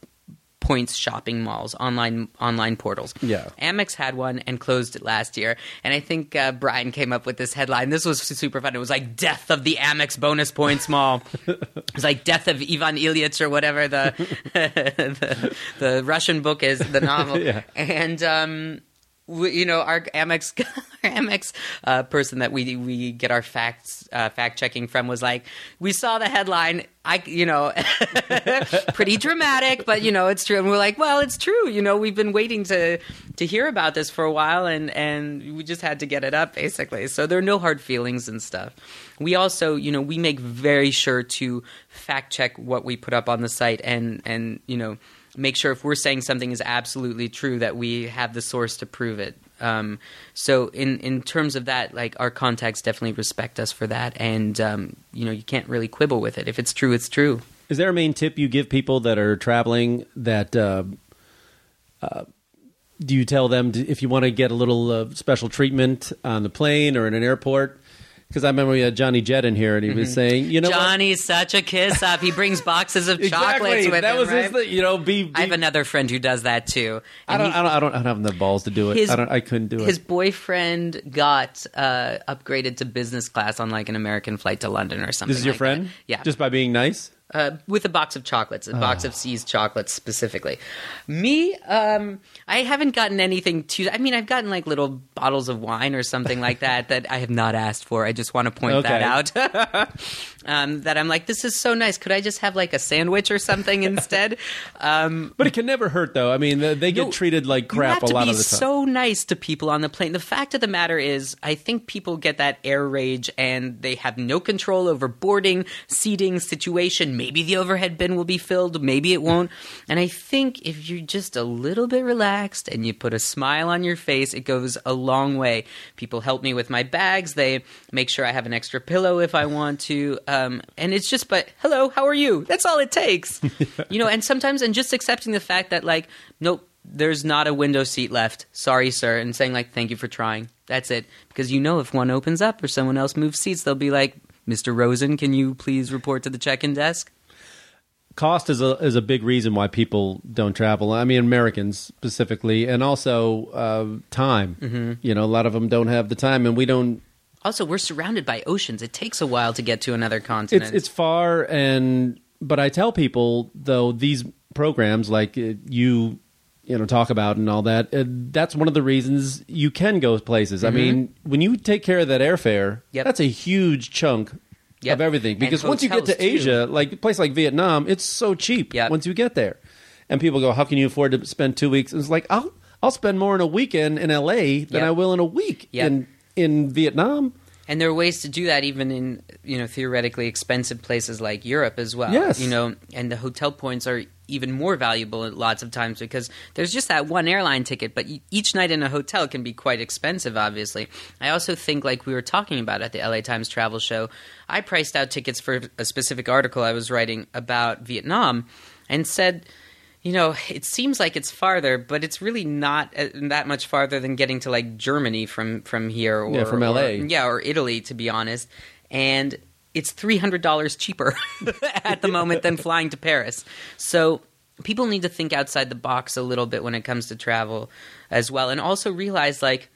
points shopping malls, online online portals. Yeah. Amex had one and closed it last year. And I think uh, Brian came up with this headline. This was super fun. It was like "Death of the Amex Bonus Points Mall." it was like "Death of Ivan Ilyich" or whatever the the, the Russian book is, the novel. Yeah. And um, you know, our Amex our Amex uh, person that we we get our facts uh, fact checking from was like, we saw the headline. I you know, pretty dramatic, but you know it's true. And we're like, well, it's true. You know, we've been waiting to to hear about this for a while, and and we just had to get it up basically. So there are no hard feelings and stuff. We also, you know, we make very sure to fact check what we put up on the site, and and you know make sure if we're saying something is absolutely true that we have the source to prove it. Um, so in in terms of that, like our contacts definitely respect us for that, and um, you know you can't really quibble with it. If it's true, it's true. Is there a main tip you give people that are traveling that uh, uh, do you tell them to, if you want to get a little uh, special treatment on the plane or in an airport? Because I remember we had Johnny Jet in here and he was saying, you know, what? Johnny's such a kiss up. He brings boxes of exactly chocolates with that him. was right? his, thing, you know, be. be I have another friend who does that too. I don't, he- I don't, I don't, I don't have the balls to do it. His- I don't, I couldn't do it. his boyfriend got uh, upgraded to business class on like an American flight to London or something. This is your like friend, that. Yeah, just by being nice. Uh, with a box of chocolates, a box of See's chocolates specifically. Me, um, I haven't gotten anything too. I mean, I've gotten like little bottles of wine or something like that that I have not asked for. I just want to point that out. um, that I'm like, this is so nice. Could I just have like a sandwich or something instead? Um, But it can never hurt, though. I mean, they get No, treated like crap a lot of the time. so nice to people on the plane. The fact of the matter is, I think people get that air rage and they have no control over boarding, seating, situation. Maybe the overhead bin will be filled, maybe it won't. And I think if you're just a little bit relaxed and you put a smile on your face, it goes a long way. People help me with my bags. They make sure I have an extra pillow if I want to. Um, and it's just, but hello, how are you? That's all it takes. you know, and sometimes, and just accepting the fact that, like, nope, there's not a window seat left. Sorry, sir. And saying, like, thank you for trying. That's it. Because you know if one opens up or someone else moves seats, they'll be like, Mr. Rosen, can you please report to the check in desk? cost is a is a big reason why people don't travel. I mean, Americans specifically, and also uh, time. Mm-hmm. You know, a lot of them don't have the time, and we don't. Also, we're surrounded by oceans. It takes a while to get to another continent. it's far, and but I tell people though these programs like uh, you you know talk about and all that. Uh, that's one of the reasons you can go places. I mean, when you take care of that airfare, Mm-hmm. Yep. that's a huge chunk Yep. of everything. Because once you get to too. Asia, like a place like Vietnam, it's so cheap Yep. once you get there. And people go, "How can you afford to spend two weeks?" And it's like I'll I'll spend more in a weekend in L.A. than. I will in a week in in Vietnam. And there are ways to do that even in you know theoretically expensive places like Europe as well. Yes. You know, and the hotel points are even more valuable lots of times because there's just that one airline ticket, but each night in a hotel can be quite expensive. Obviously, I also think like we were talking about at the LA Times Travel Show, I priced out tickets for a specific article I was writing about Vietnam, and said. You know, it seems like it's farther, but it's really not uh, that much farther than getting to like Germany from from here, or Yeah, from or- LA. yeah, or Italy, to be honest. And it's three hundred dollars cheaper at the moment than flying to Paris. So people need to think outside the box a little bit when it comes to travel as well, and also realize like.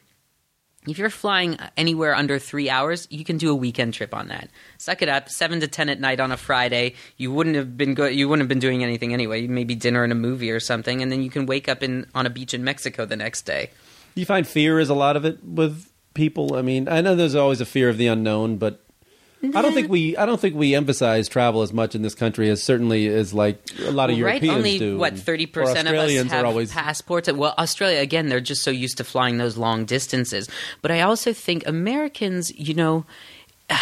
If you're flying anywhere under three hours, you can do a weekend trip on that. Suck it up. Seven to ten at night on a Friday. You wouldn't have been go- You wouldn't have been doing anything anyway. Maybe dinner and a movie or something, and then you can wake up in on a beach in Mexico the next day. You find fear is a lot of it with people? I mean, I know there's always a fear of the unknown, but I don't think we I don't think we emphasize travel as much in this country as certainly as like a lot of right? Europeans Only do. what thirty percent of us have always passports. Well, Australia again, they're just so used to flying those long distances. But I also think Americans, you know,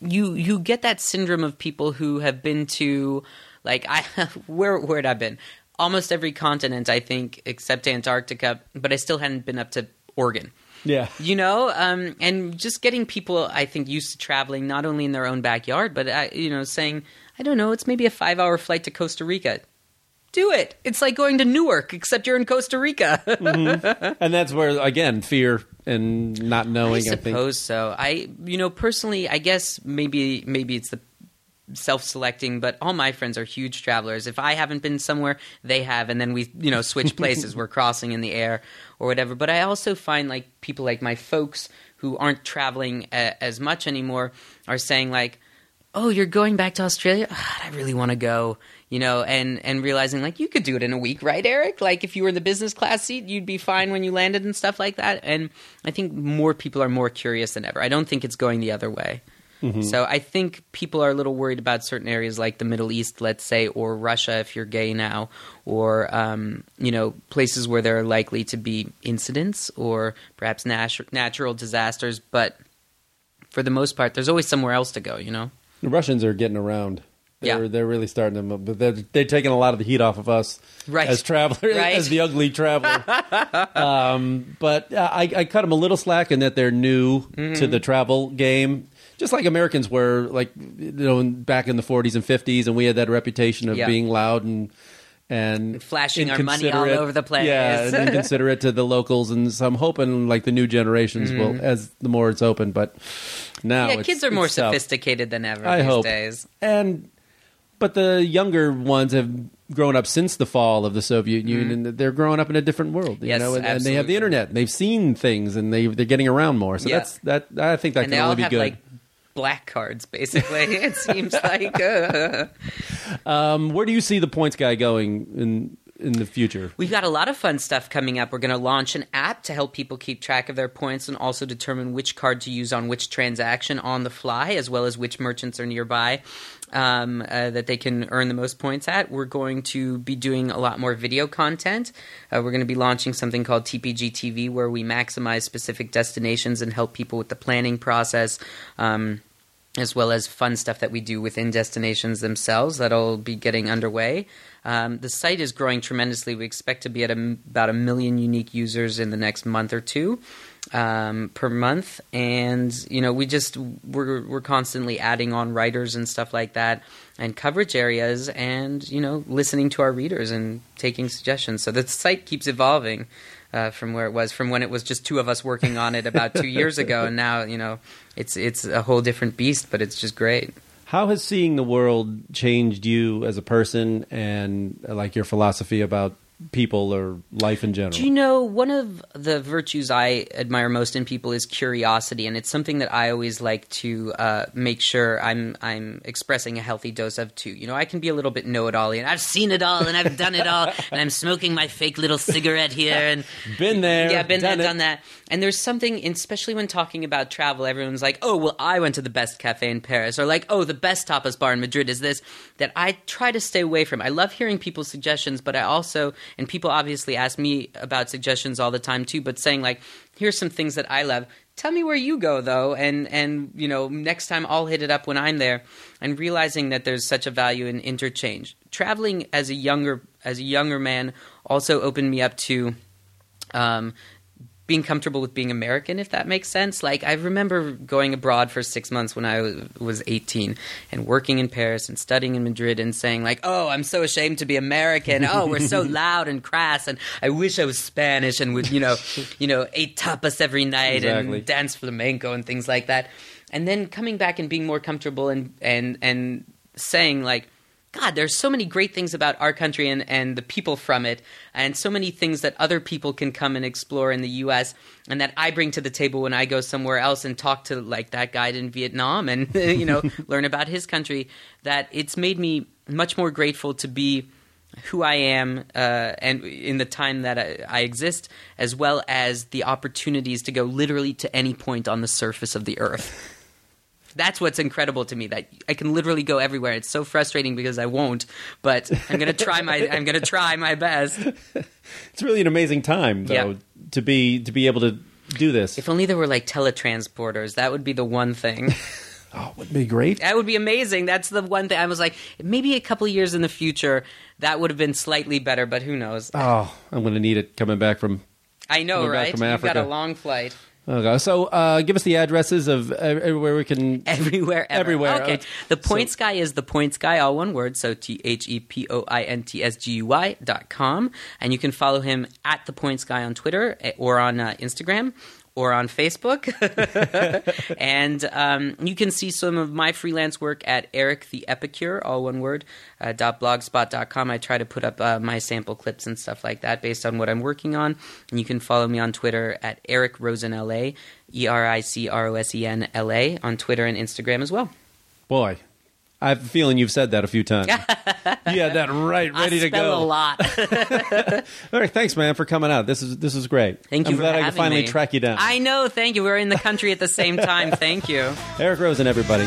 you you get that syndrome of people who have been to like I where where had I been? Almost every continent, I think, except Antarctica. But I still hadn't been up to Oregon yeah. you know um, and just getting people i think used to traveling not only in their own backyard but uh, you know saying i don't know it's maybe a five hour flight to costa rica do it it's like going to newark except you're in costa rica And that's where again fear and not i knowing. I, suppose so i you know personally i guess maybe maybe it's the self-selecting but all my friends are huge travelers. If i haven't been somewhere they have. And then we you know switch places. We're crossing in the air or whatever. But i also find like people like my folks who aren't traveling a- as much anymore are saying like oh you're going back to australia? Ah, i really want to go you know and and realizing like you could do it in a week right eric? Like if you were in the business class seat you'd be fine when you landed and stuff like that. And i think more people are more curious than ever. I don't think it's going the other way so I think people are a little worried about certain areas like the Middle East, let's say, or Russia if you're gay now, or um, you know places where there are likely to be incidents or perhaps natu- natural disasters. But for the most part, there's always somewhere else to go. You know. the Russians are getting around. They're, Yeah. they're really starting to, but they're, they're taking a lot of the heat off of us Right. as travelers, Right. as the ugly traveler. um, but uh, I, I cut them a little slack in that they're new Mm-hmm. to the travel game, just like Americans were, like you know, back in the 40s and 50s, and we had that reputation of Yeah. being loud and and Flashing our money all over the place. Yeah, and inconsiderate to the locals, and so I'm hoping like the new generations will, as the more it's open. But now, Mm-hmm. yeah, it's- kids are more it's tough. sophisticated than ever I these hope. days. and but the younger ones have grown up since the fall of the Soviet Union. and They're growing up in a different world, you Mm-hmm. Yes, know, and, and they have the internet. And they've seen things, and they they're getting around more. So Yeah. that's that. I think that and can they all only be have good. like black cards, basically. it seems like. Uh. um, where do you see the points guy going in in the future? We've got a lot of fun stuff coming up. We're going to launch an app to help people keep track of their points and also determine which card to use on which transaction on the fly, as well as which merchants are nearby um, uh, that they can earn the most points at. We're going to be doing a lot more video content. Uh, we're going to be launching something called TPG TV, where we maximize specific destinations and help people with the planning process. Um, as well as fun stuff that we do within destinations themselves that'll be getting underway. Um, the site is growing tremendously. We expect to be at a, about a million unique users in the next month or two um, per month, and you know we just we're we're constantly adding on writers and stuff like that, and coverage areas, and you know listening to our readers and taking suggestions. So the site keeps evolving. Uh, from where it was, from when it was just two of us working on it about two years ago, and now you know it's it's a whole different beast, but it's just great. How has seeing the world changed you as a person, and like your philosophy about people or life in general? Do you know one of the virtues I admire most in people is curiosity, and it's something that I always like to uh, make sure I'm I'm expressing a healthy dose of too. You know, I can be a little bit know-it-all, and I've seen it all, and I've done it all, and I'm smoking my fake little cigarette here, and been there, yeah, been done there, it. done that. And there's something, especially when talking about travel, everyone's like, "Oh, well, I went to the best cafe in Paris," or like, "Oh, the best tapas bar in Madrid is this." That I try to stay away from. I love hearing people's suggestions, but I also, and people obviously ask me about suggestions all the time too. But saying like, "Here's some things that I love." Tell me where you go though, and and you know, next time I'll hit it up when I'm there. And realizing that there's such a value in interchange. Traveling as a younger as a younger man also opened me up to. Um, being comfortable with being American, if that makes sense. Like I remember going abroad for six months when I was- was 18 and working in Paris and studying in Madrid and saying like, "Oh, I'm so ashamed to be American. Oh, we're so loud and crass, and I wish I was Spanish and would you know, you know, eat tapas every night Exactly. and dance flamenco and things like that." And then coming back and being more comfortable and and and saying like. God, there's so many great things about our country and, and the people from it, and so many things that other people can come and explore in the U.S. and that I bring to the table when I go somewhere else and talk to like that guide in Vietnam and you know learn about his country. That it's made me much more grateful to be who I am uh, and in the time that I, I exist, as well as the opportunities to go literally to any point on the surface of the earth. That's what's incredible to me. That I can literally go everywhere. It's so frustrating because I won't, but I'm gonna try my I'm gonna try my best. It's really an amazing time, though, Yeah. to be to be able to do this. If only there were like teletransporters. That would be the one thing. oh, wouldn't be great? that would be amazing. That's the one thing I was like, maybe a couple of years in the future that would have been slightly better, but who knows? Oh, I'm going to need it coming back from. I know, right? from You've got a long flight. God. So, uh, give us the addresses of everywhere we can. Everywhere, ever. Everywhere. Okay. Uh, The so- Points Guy is the Points Guy, all one word. So T H E P O I N T S G U Y dot com. And you can follow him at the Points Guy on Twitter eh, or on uh, Instagram or on Facebook. and um, you can see some of my freelance work at Eric the Epicure, all one word, uh, blogspot.com. I try to put up uh, my sample clips and stuff like that based on what I'm working on. And you can follow me on Twitter at Eric Rosen LA, E R I C R O S E N L A, on Twitter and Instagram as well. Boy, I have a feeling you've said that a few times. you had that right, ready to go. a lot. All right, thanks, man, for coming out. This is this is great. Thank you I'm for glad I having could finally me. track you down. I know. Thank you. We're in the country at the same time. Thank you. Eric Rosen, everybody.